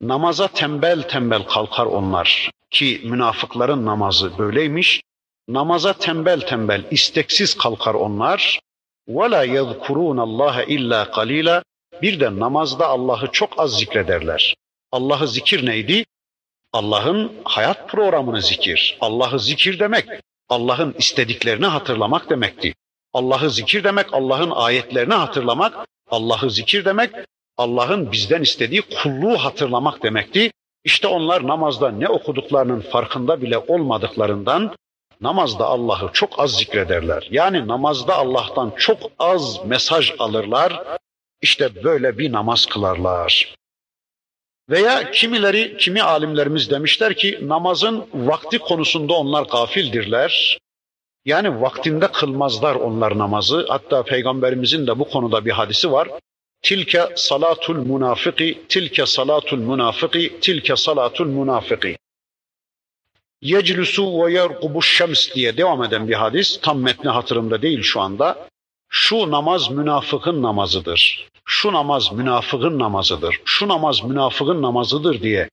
Namaza tembel tembel kalkar onlar ki münafıkların namazı böyleymiş. Namaza tembel tembel isteksiz kalkar onlar. وَلَا يَذْكُرُونَ اللّٰهَ اِلَّا قَلِيلًا Bir de namazda Allah'ı çok az zikrederler. Allah'ı zikir neydi? Allah'ın hayat programını zikir. Allah'ı zikir demek, Allah'ın istediklerini hatırlamak demekti. Allah'ı zikir demek, Allah'ın ayetlerini hatırlamak, Allah'ı zikir demek, Allah'ın bizden istediği kulluğu hatırlamak demekti. İşte onlar namazda ne okuduklarının farkında bile olmadıklarından namazda Allah'ı çok az zikrederler. Yani namazda Allah'tan çok az mesaj alırlar. İşte böyle bir namaz kılarlar. Veya kimileri, kimi alimlerimiz demişler ki namazın vakti konusunda onlar gafildirler. Yani vaktinde kılmazlar onlar namazı. Hatta peygamberimizin de bu konuda bir hadisi var. Tilke salatul münafiki, tilke salatul münafiki, tilke salatul münafiki. Yeclusu ve yerkubu şems diye devam eden bir hadis. Tam metni hatırımda değil şu anda. Şu namaz münafıkın namazıdır. Şu namaz münafıkın namazıdır. Şu namaz münafıkın namazıdır diye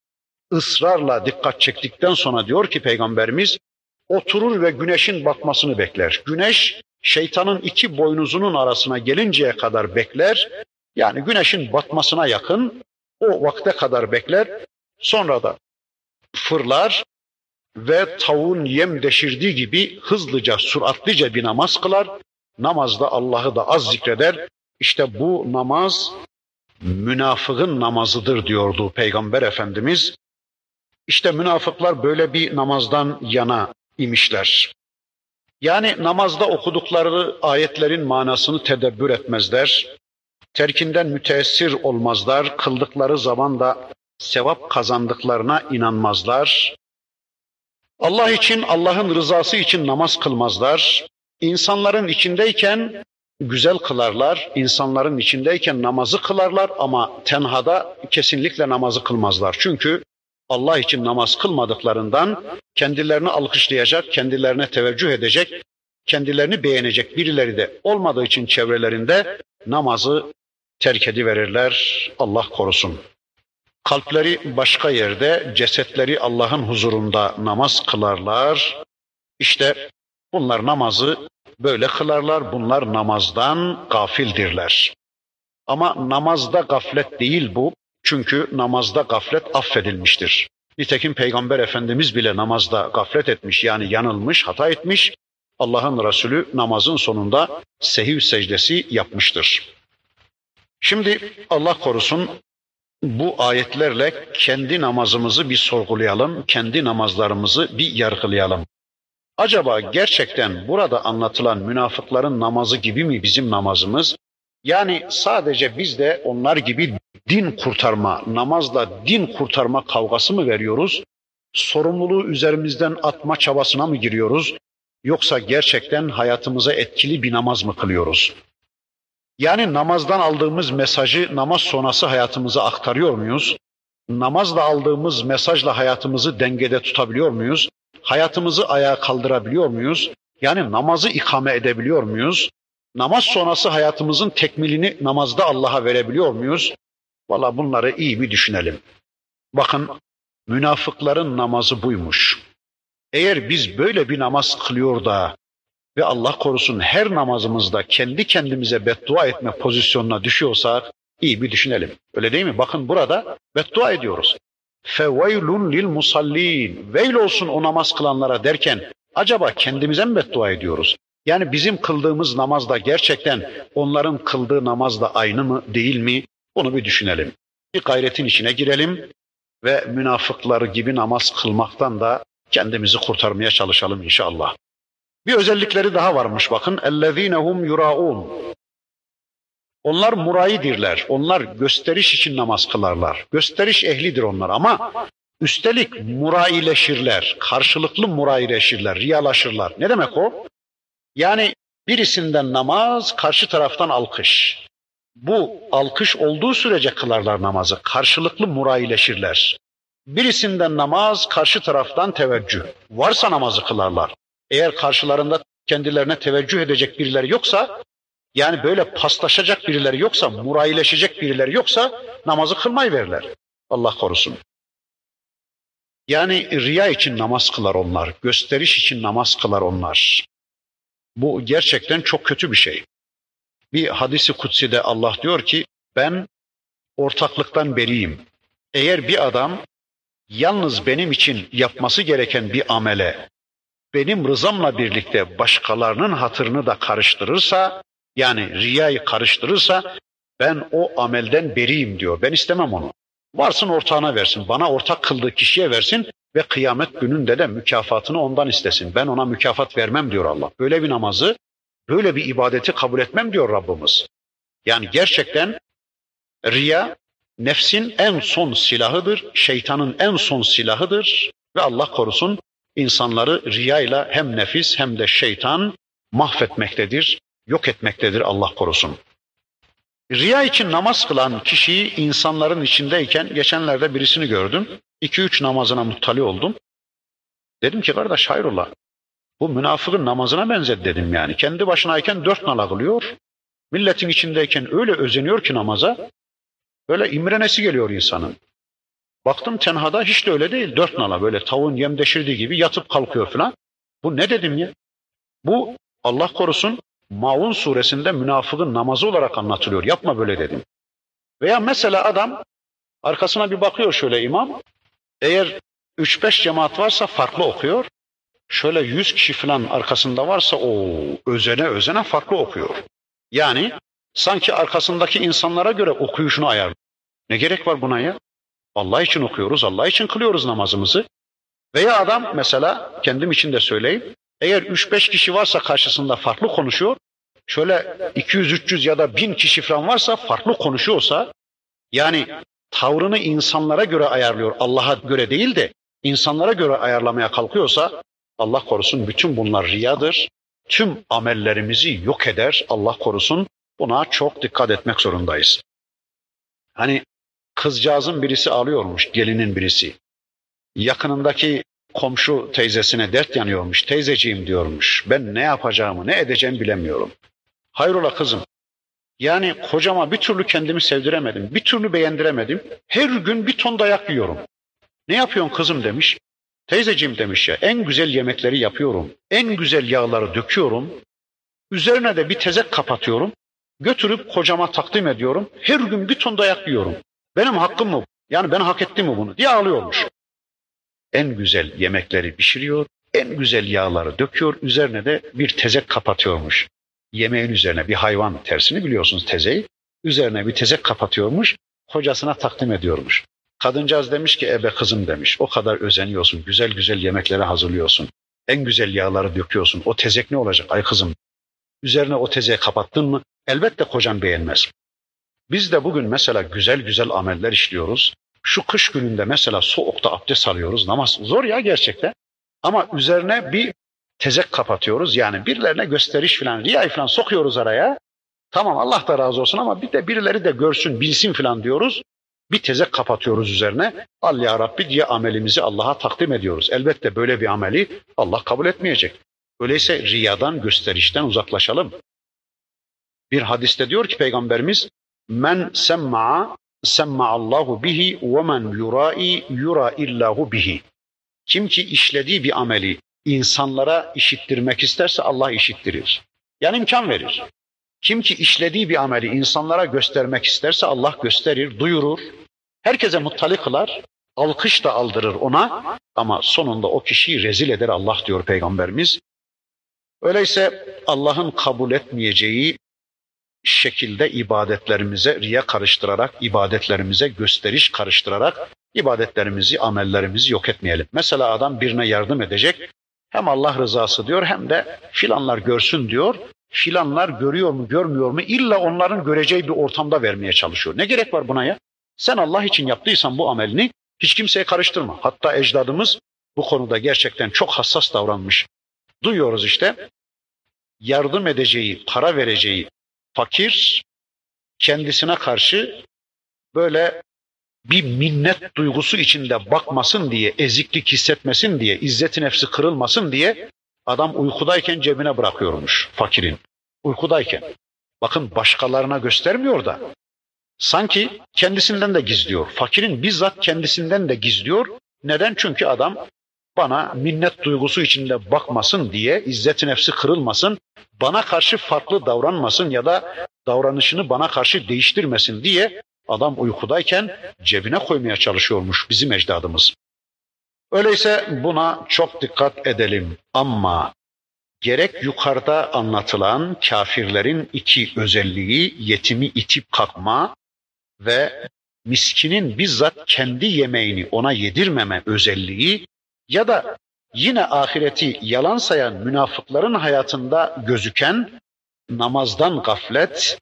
ısrarla dikkat çektikten sonra diyor ki peygamberimiz oturur ve güneşin batmasını bekler. Güneş şeytanın iki boynuzunun arasına gelinceye kadar bekler. Yani güneşin batmasına yakın o vakte kadar bekler. Sonra da fırlar ve tavuğun yem deşirdiği gibi hızlıca, süratlice bir namaz kılar. Namazda Allah'ı da az zikreder. İşte bu namaz münafığın namazıdır diyordu Peygamber Efendimiz. İşte münafıklar böyle bir namazdan yana imişler. Yani namazda okudukları ayetlerin manasını tedebbür etmezler. Terkinden müteessir olmazlar. Kıldıkları zaman da sevap kazandıklarına inanmazlar. Allah için, Allah'ın rızası için namaz kılmazlar. İnsanların içindeyken güzel kılarlar, insanların içindeyken namazı kılarlar ama tenhada kesinlikle namazı kılmazlar. Çünkü Allah için namaz kılmadıklarından kendilerini alkışlayacak, kendilerine teveccüh edecek, kendilerini beğenecek birileri de olmadığı için çevrelerinde namazı terk ediverirler. Allah korusun. Kalpleri başka yerde, cesetleri Allah'ın huzurunda namaz kılarlar. İşte bunlar namazı böyle kılarlar. Bunlar namazdan gafildirler. Ama namazda gaflet değil bu. Çünkü namazda gaflet affedilmiştir. Nitekim Peygamber Efendimiz bile namazda gaflet etmiş yani yanılmış, hata etmiş. Allah'ın Resulü namazın sonunda sehiv secdesi yapmıştır. Şimdi Allah korusun bu ayetlerle kendi namazımızı bir sorgulayalım, kendi namazlarımızı bir yargılayalım. Acaba gerçekten burada anlatılan münafıkların namazı gibi mi bizim namazımız? Yani sadece biz de onlar gibi din kurtarma, namazla din kurtarma kavgası mı veriyoruz? Sorumluluğu üzerimizden atma çabasına mı giriyoruz? Yoksa gerçekten hayatımıza etkili bir namaz mı kılıyoruz? Yani namazdan aldığımız mesajı namaz sonrası hayatımıza aktarıyor muyuz? Namazla aldığımız mesajla hayatımızı dengede tutabiliyor muyuz? Hayatımızı ayağa kaldırabiliyor muyuz? Yani namazı ikame edebiliyor muyuz? Namaz sonrası hayatımızın tekmilini namazda Allah'a verebiliyor muyuz? Valla bunları iyi bir düşünelim. Bakın Münafıkların namazı buymuş. Eğer biz böyle bir namaz kılıyor da ve Allah korusun her namazımızda kendi kendimize beddua etme pozisyonuna düşüyorsak iyi bir düşünelim. Öyle değil mi? Bakın burada beddua ediyoruz. Feveylun lil musallin. Veil olsun o namaz kılanlara derken acaba kendimize mi beddua ediyoruz? Yani bizim kıldığımız namazda gerçekten onların kıldığı namazda aynı mı değil mi? Bunu bir düşünelim. Bir gayretin içine girelim ve münafıkları gibi namaz kılmaktan da kendimizi kurtarmaya çalışalım inşallah. Bir özellikleri daha varmış bakın. اَلَّذ۪ينَ yuraun. Onlar murayidirler. Onlar gösteriş için namaz kılarlar. Gösteriş ehlidir onlar ama üstelik muraileşirler. Karşılıklı muraileşirler, riyalaşırlar. Ne demek o? Yani birisinden namaz, karşı taraftan alkış. Bu alkış olduğu sürece kılarlar namazı. Karşılıklı murayileşirler. Birisinden namaz, karşı taraftan teveccüh. Varsa namazı kılarlar. Eğer karşılarında kendilerine teveccüh edecek birileri yoksa, yani böyle paslaşacak birileri yoksa, murayileşecek birileri yoksa namazı kılmayı verirler. Allah korusun. Yani riya için namaz kılar onlar, gösteriş için namaz kılar onlar. Bu gerçekten çok kötü bir şey. Bir hadisi kutside Allah diyor ki ben ortaklıktan beriyim. Eğer bir adam yalnız benim için yapması gereken bir amele benim rızamla birlikte başkalarının hatırını da karıştırırsa yani riyayı karıştırırsa ben o amelden beriyim diyor. Ben istemem onu. Varsın ortağına versin. Bana ortak kıldığı kişiye versin ve kıyamet gününde de mükafatını ondan istesin. Ben ona mükafat vermem diyor Allah. Böyle bir namazı, böyle bir ibadeti kabul etmem diyor Rabbimiz. Yani gerçekten riya nefsin en son silahıdır, şeytanın en son silahıdır ve Allah korusun insanları riyayla hem nefis hem de şeytan mahvetmektedir, yok etmektedir Allah korusun. Riya için namaz kılan kişiyi insanların içindeyken geçenlerde birisini gördüm. İki üç namazına muttali oldum. Dedim ki kardeş hayrola bu münafıkın namazına benzet dedim yani. Kendi başınayken dört nala kılıyor. Milletin içindeyken öyle özeniyor ki namaza. Böyle imrenesi geliyor insanın. Baktım tenhada hiç de öyle değil. Dört nala böyle tavuğun yem deşirdiği gibi yatıp kalkıyor falan. Bu ne dedim ya? Bu Allah korusun Maun suresinde münafığın namazı olarak anlatılıyor. Yapma böyle dedim. Veya mesela adam arkasına bir bakıyor şöyle imam. Eğer 3-5 cemaat varsa farklı okuyor. Şöyle 100 kişi falan arkasında varsa o özene özene farklı okuyor. Yani sanki arkasındaki insanlara göre okuyuşunu ayar. Ne gerek var buna ya? Allah için okuyoruz, Allah için kılıyoruz namazımızı. Veya adam mesela kendim için de söyleyeyim. Eğer 3-5 kişi varsa karşısında farklı konuşuyor, şöyle 200-300 ya da 1000 kişi falan varsa farklı konuşuyorsa, yani tavrını insanlara göre ayarlıyor, Allah'a göre değil de insanlara göre ayarlamaya kalkıyorsa, Allah korusun bütün bunlar riyadır. Tüm amellerimizi yok eder, Allah korusun. Buna çok dikkat etmek zorundayız. Hani kızcağızın birisi ağlıyormuş, gelinin birisi. Yakınındaki komşu teyzesine dert yanıyormuş. Teyzeciğim diyormuş. Ben ne yapacağımı, ne edeceğimi bilemiyorum. Hayrola kızım. Yani kocama bir türlü kendimi sevdiremedim. Bir türlü beğendiremedim. Her gün bir ton dayak yiyorum. Ne yapıyorsun kızım demiş. Teyzeciğim demiş ya en güzel yemekleri yapıyorum. En güzel yağları döküyorum. Üzerine de bir tezek kapatıyorum. Götürüp kocama takdim ediyorum. Her gün bir ton dayak yiyorum. Benim hakkım mı? Yani ben hak ettim mi bunu diye ağlıyormuş. En güzel yemekleri pişiriyor, en güzel yağları döküyor, üzerine de bir tezek kapatıyormuş. Yemeğin üzerine bir hayvan tersini biliyorsunuz tezeyi. Üzerine bir tezek kapatıyormuş, kocasına takdim ediyormuş. Kadıncağız demiş ki ebe kızım demiş. O kadar özeniyorsun, güzel güzel yemekleri hazırlıyorsun. En güzel yağları döküyorsun. O tezek ne olacak ay kızım? Üzerine o tezeyi kapattın mı elbette kocan beğenmez. Biz de bugün mesela güzel güzel ameller işliyoruz. Şu kış gününde mesela soğukta abdest alıyoruz. Namaz zor ya gerçekten. Ama üzerine bir tezek kapatıyoruz. Yani birilerine gösteriş falan, riyay falan sokuyoruz araya. Tamam Allah da razı olsun ama bir de birileri de görsün, bilsin falan diyoruz. Bir tezek kapatıyoruz üzerine. Al ya Rabbi diye amelimizi Allah'a takdim ediyoruz. Elbette böyle bir ameli Allah kabul etmeyecek. Öyleyse riyadan, gösterişten uzaklaşalım. Bir hadiste diyor ki Peygamberimiz men semma'a semma'allahu bihi ve men yurai yura illahu bihi. Kim ki işlediği bir ameli insanlara işittirmek isterse Allah işittirir. Yani imkan verir. Kim ki işlediği bir ameli insanlara göstermek isterse Allah gösterir, duyurur. Herkese muttali kılar, alkış da aldırır ona ama sonunda o kişiyi rezil eder Allah diyor Peygamberimiz. Öyleyse Allah'ın kabul etmeyeceği şekilde ibadetlerimize riya karıştırarak, ibadetlerimize gösteriş karıştırarak ibadetlerimizi, amellerimizi yok etmeyelim. Mesela adam birine yardım edecek, hem Allah rızası diyor hem de filanlar görsün diyor. Filanlar görüyor mu, görmüyor mu? İlla onların göreceği bir ortamda vermeye çalışıyor. Ne gerek var buna ya? Sen Allah için yaptıysan bu amelini hiç kimseye karıştırma. Hatta ecdadımız bu konuda gerçekten çok hassas davranmış. Duyuyoruz işte. Yardım edeceği, para vereceği fakir kendisine karşı böyle bir minnet duygusu içinde bakmasın diye, eziklik hissetmesin diye, izzeti nefsi kırılmasın diye adam uykudayken cebine bırakıyormuş fakirin. Uykudayken. Bakın başkalarına göstermiyor da sanki kendisinden de gizliyor. Fakirin bizzat kendisinden de gizliyor. Neden? Çünkü adam bana minnet duygusu içinde bakmasın diye, izzet nefsi kırılmasın, bana karşı farklı davranmasın ya da davranışını bana karşı değiştirmesin diye adam uykudayken cebine koymaya çalışıyormuş bizim ecdadımız. Öyleyse buna çok dikkat edelim ama gerek yukarıda anlatılan kafirlerin iki özelliği yetimi itip kalkma ve miskinin bizzat kendi yemeğini ona yedirmeme özelliği ya da yine ahireti yalan sayan münafıkların hayatında gözüken namazdan gaflet,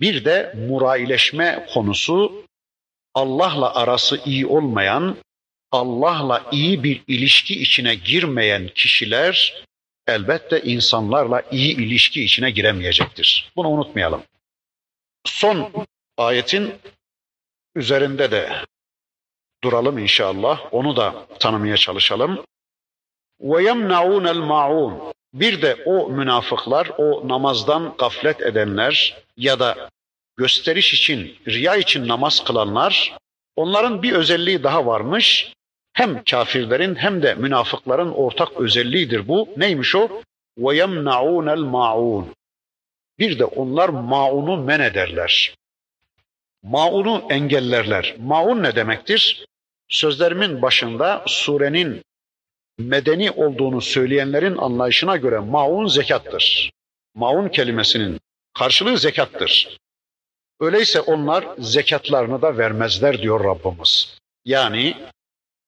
bir de muraileşme konusu Allah'la arası iyi olmayan, Allah'la iyi bir ilişki içine girmeyen kişiler elbette insanlarla iyi ilişki içine giremeyecektir. Bunu unutmayalım. Son ayetin üzerinde de duralım inşallah. Onu da tanımaya çalışalım. Ve yemnaun maun. Bir de o münafıklar, o namazdan gaflet edenler ya da gösteriş için, riya için namaz kılanlar, onların bir özelliği daha varmış. Hem kafirlerin hem de münafıkların ortak özelliğidir bu. Neymiş o? Yemnaun maun. Bir de onlar maunu men ederler. Maunu engellerler. Maun ne demektir? Sözlerimin başında surenin medeni olduğunu söyleyenlerin anlayışına göre maun zekattır. Maun kelimesinin karşılığı zekattır. Öyleyse onlar zekatlarını da vermezler diyor Rabbimiz. Yani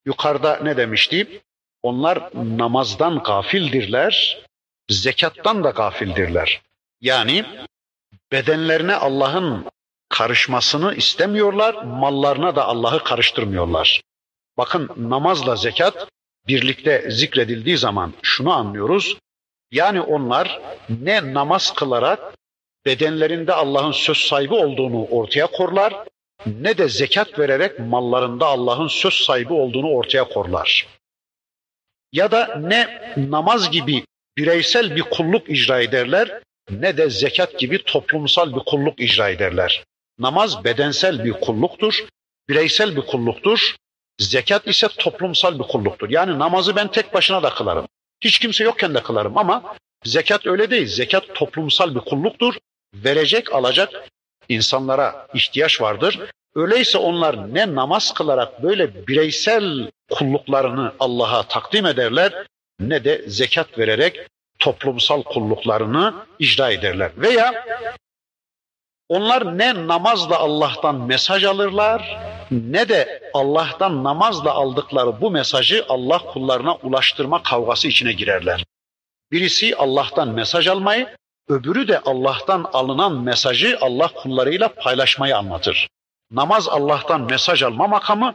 yukarıda ne demişti? Onlar namazdan gafildirler, zekattan da gafildirler. Yani bedenlerine Allah'ın karışmasını istemiyorlar, mallarına da Allah'ı karıştırmıyorlar. Bakın namazla zekat birlikte zikredildiği zaman şunu anlıyoruz. Yani onlar ne namaz kılarak bedenlerinde Allah'ın söz sahibi olduğunu ortaya korlar, ne de zekat vererek mallarında Allah'ın söz sahibi olduğunu ortaya korlar. Ya da ne namaz gibi bireysel bir kulluk icra ederler, ne de zekat gibi toplumsal bir kulluk icra ederler. Namaz bedensel bir kulluktur, bireysel bir kulluktur. Zekat ise toplumsal bir kulluktur. Yani namazı ben tek başına da kılarım. Hiç kimse yokken de kılarım ama zekat öyle değil. Zekat toplumsal bir kulluktur. Verecek, alacak insanlara ihtiyaç vardır. Öyleyse onlar ne namaz kılarak böyle bireysel kulluklarını Allah'a takdim ederler ne de zekat vererek toplumsal kulluklarını icra ederler. Veya onlar ne namazla Allah'tan mesaj alırlar ne de Allah'tan namazla aldıkları bu mesajı Allah kullarına ulaştırma kavgası içine girerler. Birisi Allah'tan mesaj almayı, öbürü de Allah'tan alınan mesajı Allah kullarıyla paylaşmayı anlatır. Namaz Allah'tan mesaj alma makamı,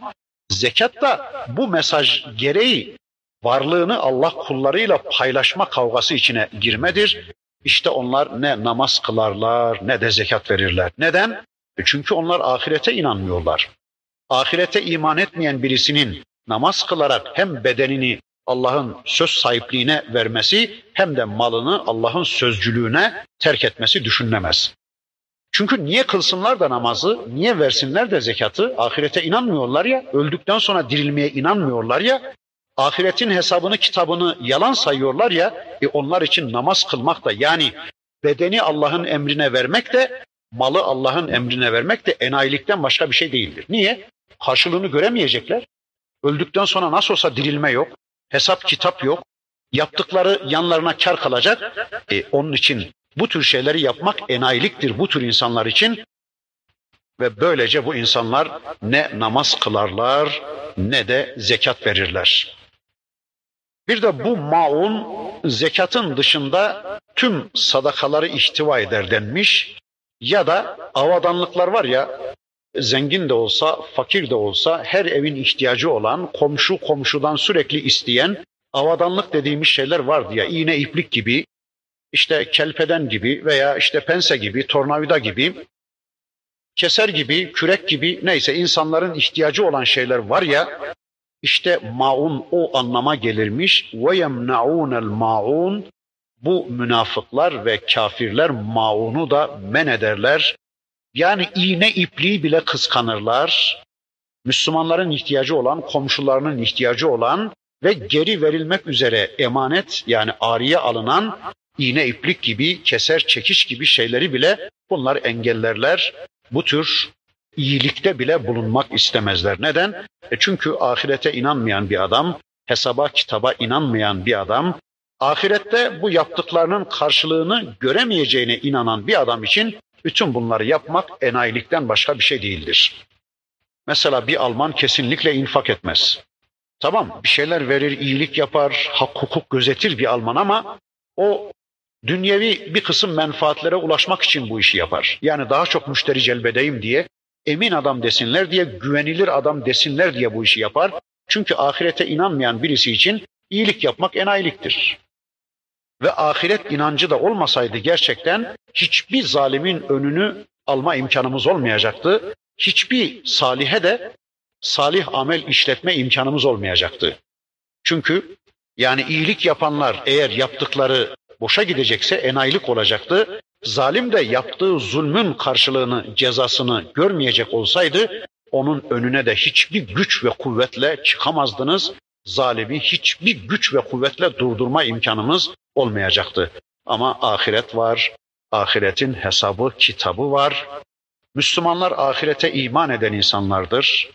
zekat da bu mesaj gereği varlığını Allah kullarıyla paylaşma kavgası içine girmedir. İşte onlar ne namaz kılarlar ne de zekat verirler. Neden? E çünkü onlar ahirete inanmıyorlar. Ahirete iman etmeyen birisinin namaz kılarak hem bedenini Allah'ın söz sahipliğine vermesi hem de malını Allah'ın sözcülüğüne terk etmesi düşünülemez. Çünkü niye kılsınlar da namazı, niye versinler de zekatı? Ahirete inanmıyorlar ya, öldükten sonra dirilmeye inanmıyorlar ya, ahiretin hesabını, kitabını yalan sayıyorlar ya, e onlar için namaz kılmak da yani bedeni Allah'ın emrine vermek de, malı Allah'ın emrine vermek de enayilikten başka bir şey değildir. Niye? Karşılığını göremeyecekler. Öldükten sonra nasıl olsa dirilme yok, hesap kitap yok, yaptıkları yanlarına kar kalacak. E, onun için bu tür şeyleri yapmak enayiliktir bu tür insanlar için. Ve böylece bu insanlar ne namaz kılarlar ne de zekat verirler. Bir de bu maun zekatın dışında tüm sadakaları ihtiva eder denmiş. Ya da avadanlıklar var ya zengin de olsa, fakir de olsa her evin ihtiyacı olan, komşu komşudan sürekli isteyen avadanlık dediğimiz şeyler vardı ya, iğne iplik gibi, işte kelpeden gibi veya işte pense gibi, tornavida gibi, keser gibi, kürek gibi neyse insanların ihtiyacı olan şeyler var ya, işte maun o anlama gelirmiş. Ve yemnaunel maun bu münafıklar ve kafirler maunu da men ederler. Yani iğne ipliği bile kıskanırlar. Müslümanların ihtiyacı olan, komşularının ihtiyacı olan ve geri verilmek üzere emanet yani ariye alınan iğne iplik gibi, keser çekiş gibi şeyleri bile bunlar engellerler. Bu tür iyilikte bile bulunmak istemezler. Neden? E çünkü ahirete inanmayan bir adam, hesaba kitaba inanmayan bir adam, ahirette bu yaptıklarının karşılığını göremeyeceğine inanan bir adam için bütün bunları yapmak enayilikten başka bir şey değildir. Mesela bir Alman kesinlikle infak etmez. Tamam bir şeyler verir, iyilik yapar, hak hukuk gözetir bir Alman ama o dünyevi bir kısım menfaatlere ulaşmak için bu işi yapar. Yani daha çok müşteri celbedeyim diye, emin adam desinler diye, güvenilir adam desinler diye bu işi yapar. Çünkü ahirete inanmayan birisi için iyilik yapmak enayiliktir. Ve ahiret inancı da olmasaydı gerçekten hiçbir zalimin önünü alma imkanımız olmayacaktı. Hiçbir salihe de salih amel işletme imkanımız olmayacaktı. Çünkü yani iyilik yapanlar eğer yaptıkları boşa gidecekse enayilik olacaktı. Zalim de yaptığı zulmün karşılığını, cezasını görmeyecek olsaydı onun önüne de hiçbir güç ve kuvvetle çıkamazdınız. Zalimi hiçbir güç ve kuvvetle durdurma imkanımız olmayacaktı. Ama ahiret var, ahiretin hesabı, kitabı var. Müslümanlar ahirete iman eden insanlardır.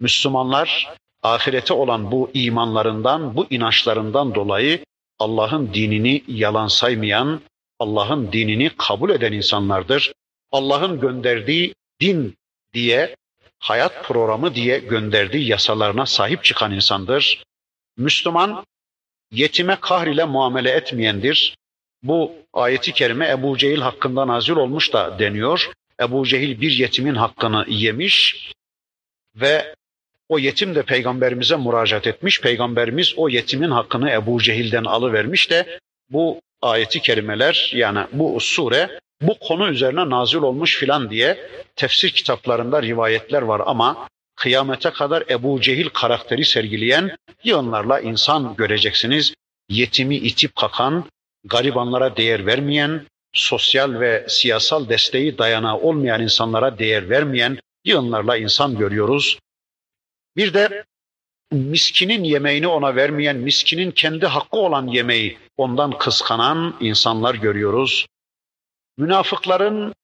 Müslümanlar ahirete olan bu imanlarından, bu inançlarından dolayı Allah'ın dinini yalan saymayan, Allah'ın dinini kabul eden insanlardır. Allah'ın gönderdiği din diye, hayat programı diye gönderdiği yasalarına sahip çıkan insandır. Müslüman yetime kahr ile muamele etmeyendir. Bu ayeti kerime Ebu Cehil hakkında nazil olmuş da deniyor. Ebu Cehil bir yetimin hakkını yemiş ve o yetim de peygamberimize müracaat etmiş. Peygamberimiz o yetimin hakkını Ebu Cehil'den alıvermiş de bu ayeti kerimeler yani bu sure bu konu üzerine nazil olmuş filan diye tefsir kitaplarında rivayetler var ama kıyamete kadar Ebu Cehil karakteri sergileyen yığınlarla insan göreceksiniz. Yetimi itip kakan, garibanlara değer vermeyen, sosyal ve siyasal desteği dayanağı olmayan insanlara değer vermeyen yığınlarla insan görüyoruz. Bir de miskinin yemeğini ona vermeyen, miskinin kendi hakkı olan yemeği ondan kıskanan insanlar görüyoruz. Münafıkların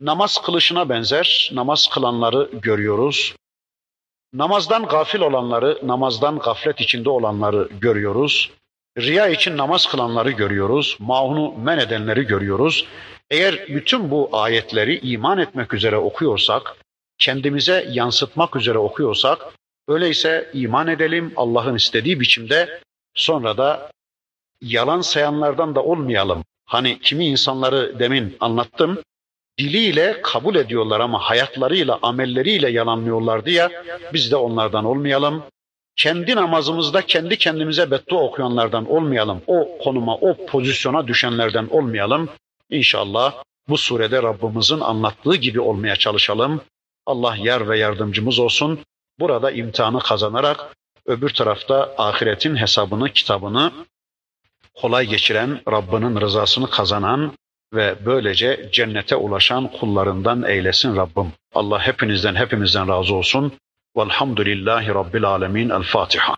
namaz kılışına benzer namaz kılanları görüyoruz. Namazdan gafil olanları, namazdan gaflet içinde olanları görüyoruz. Riya için namaz kılanları görüyoruz. Maunu men edenleri görüyoruz. Eğer bütün bu ayetleri iman etmek üzere okuyorsak, kendimize yansıtmak üzere okuyorsak, öyleyse iman edelim Allah'ın istediği biçimde, sonra da yalan sayanlardan da olmayalım. Hani kimi insanları demin anlattım, diliyle kabul ediyorlar ama hayatlarıyla, amelleriyle yalanlıyorlardı ya, biz de onlardan olmayalım. Kendi namazımızda kendi kendimize beddua okuyanlardan olmayalım. O konuma, o pozisyona düşenlerden olmayalım. İnşallah bu surede Rabbimizin anlattığı gibi olmaya çalışalım. Allah yar ve yardımcımız olsun. Burada imtihanı kazanarak öbür tarafta ahiretin hesabını, kitabını kolay geçiren, Rabbinin rızasını kazanan, ve böylece cennete ulaşan kullarından eylesin Rabbim. Allah hepinizden hepimizden razı olsun. Velhamdülillahi Rabbil Alemin. El Fatiha.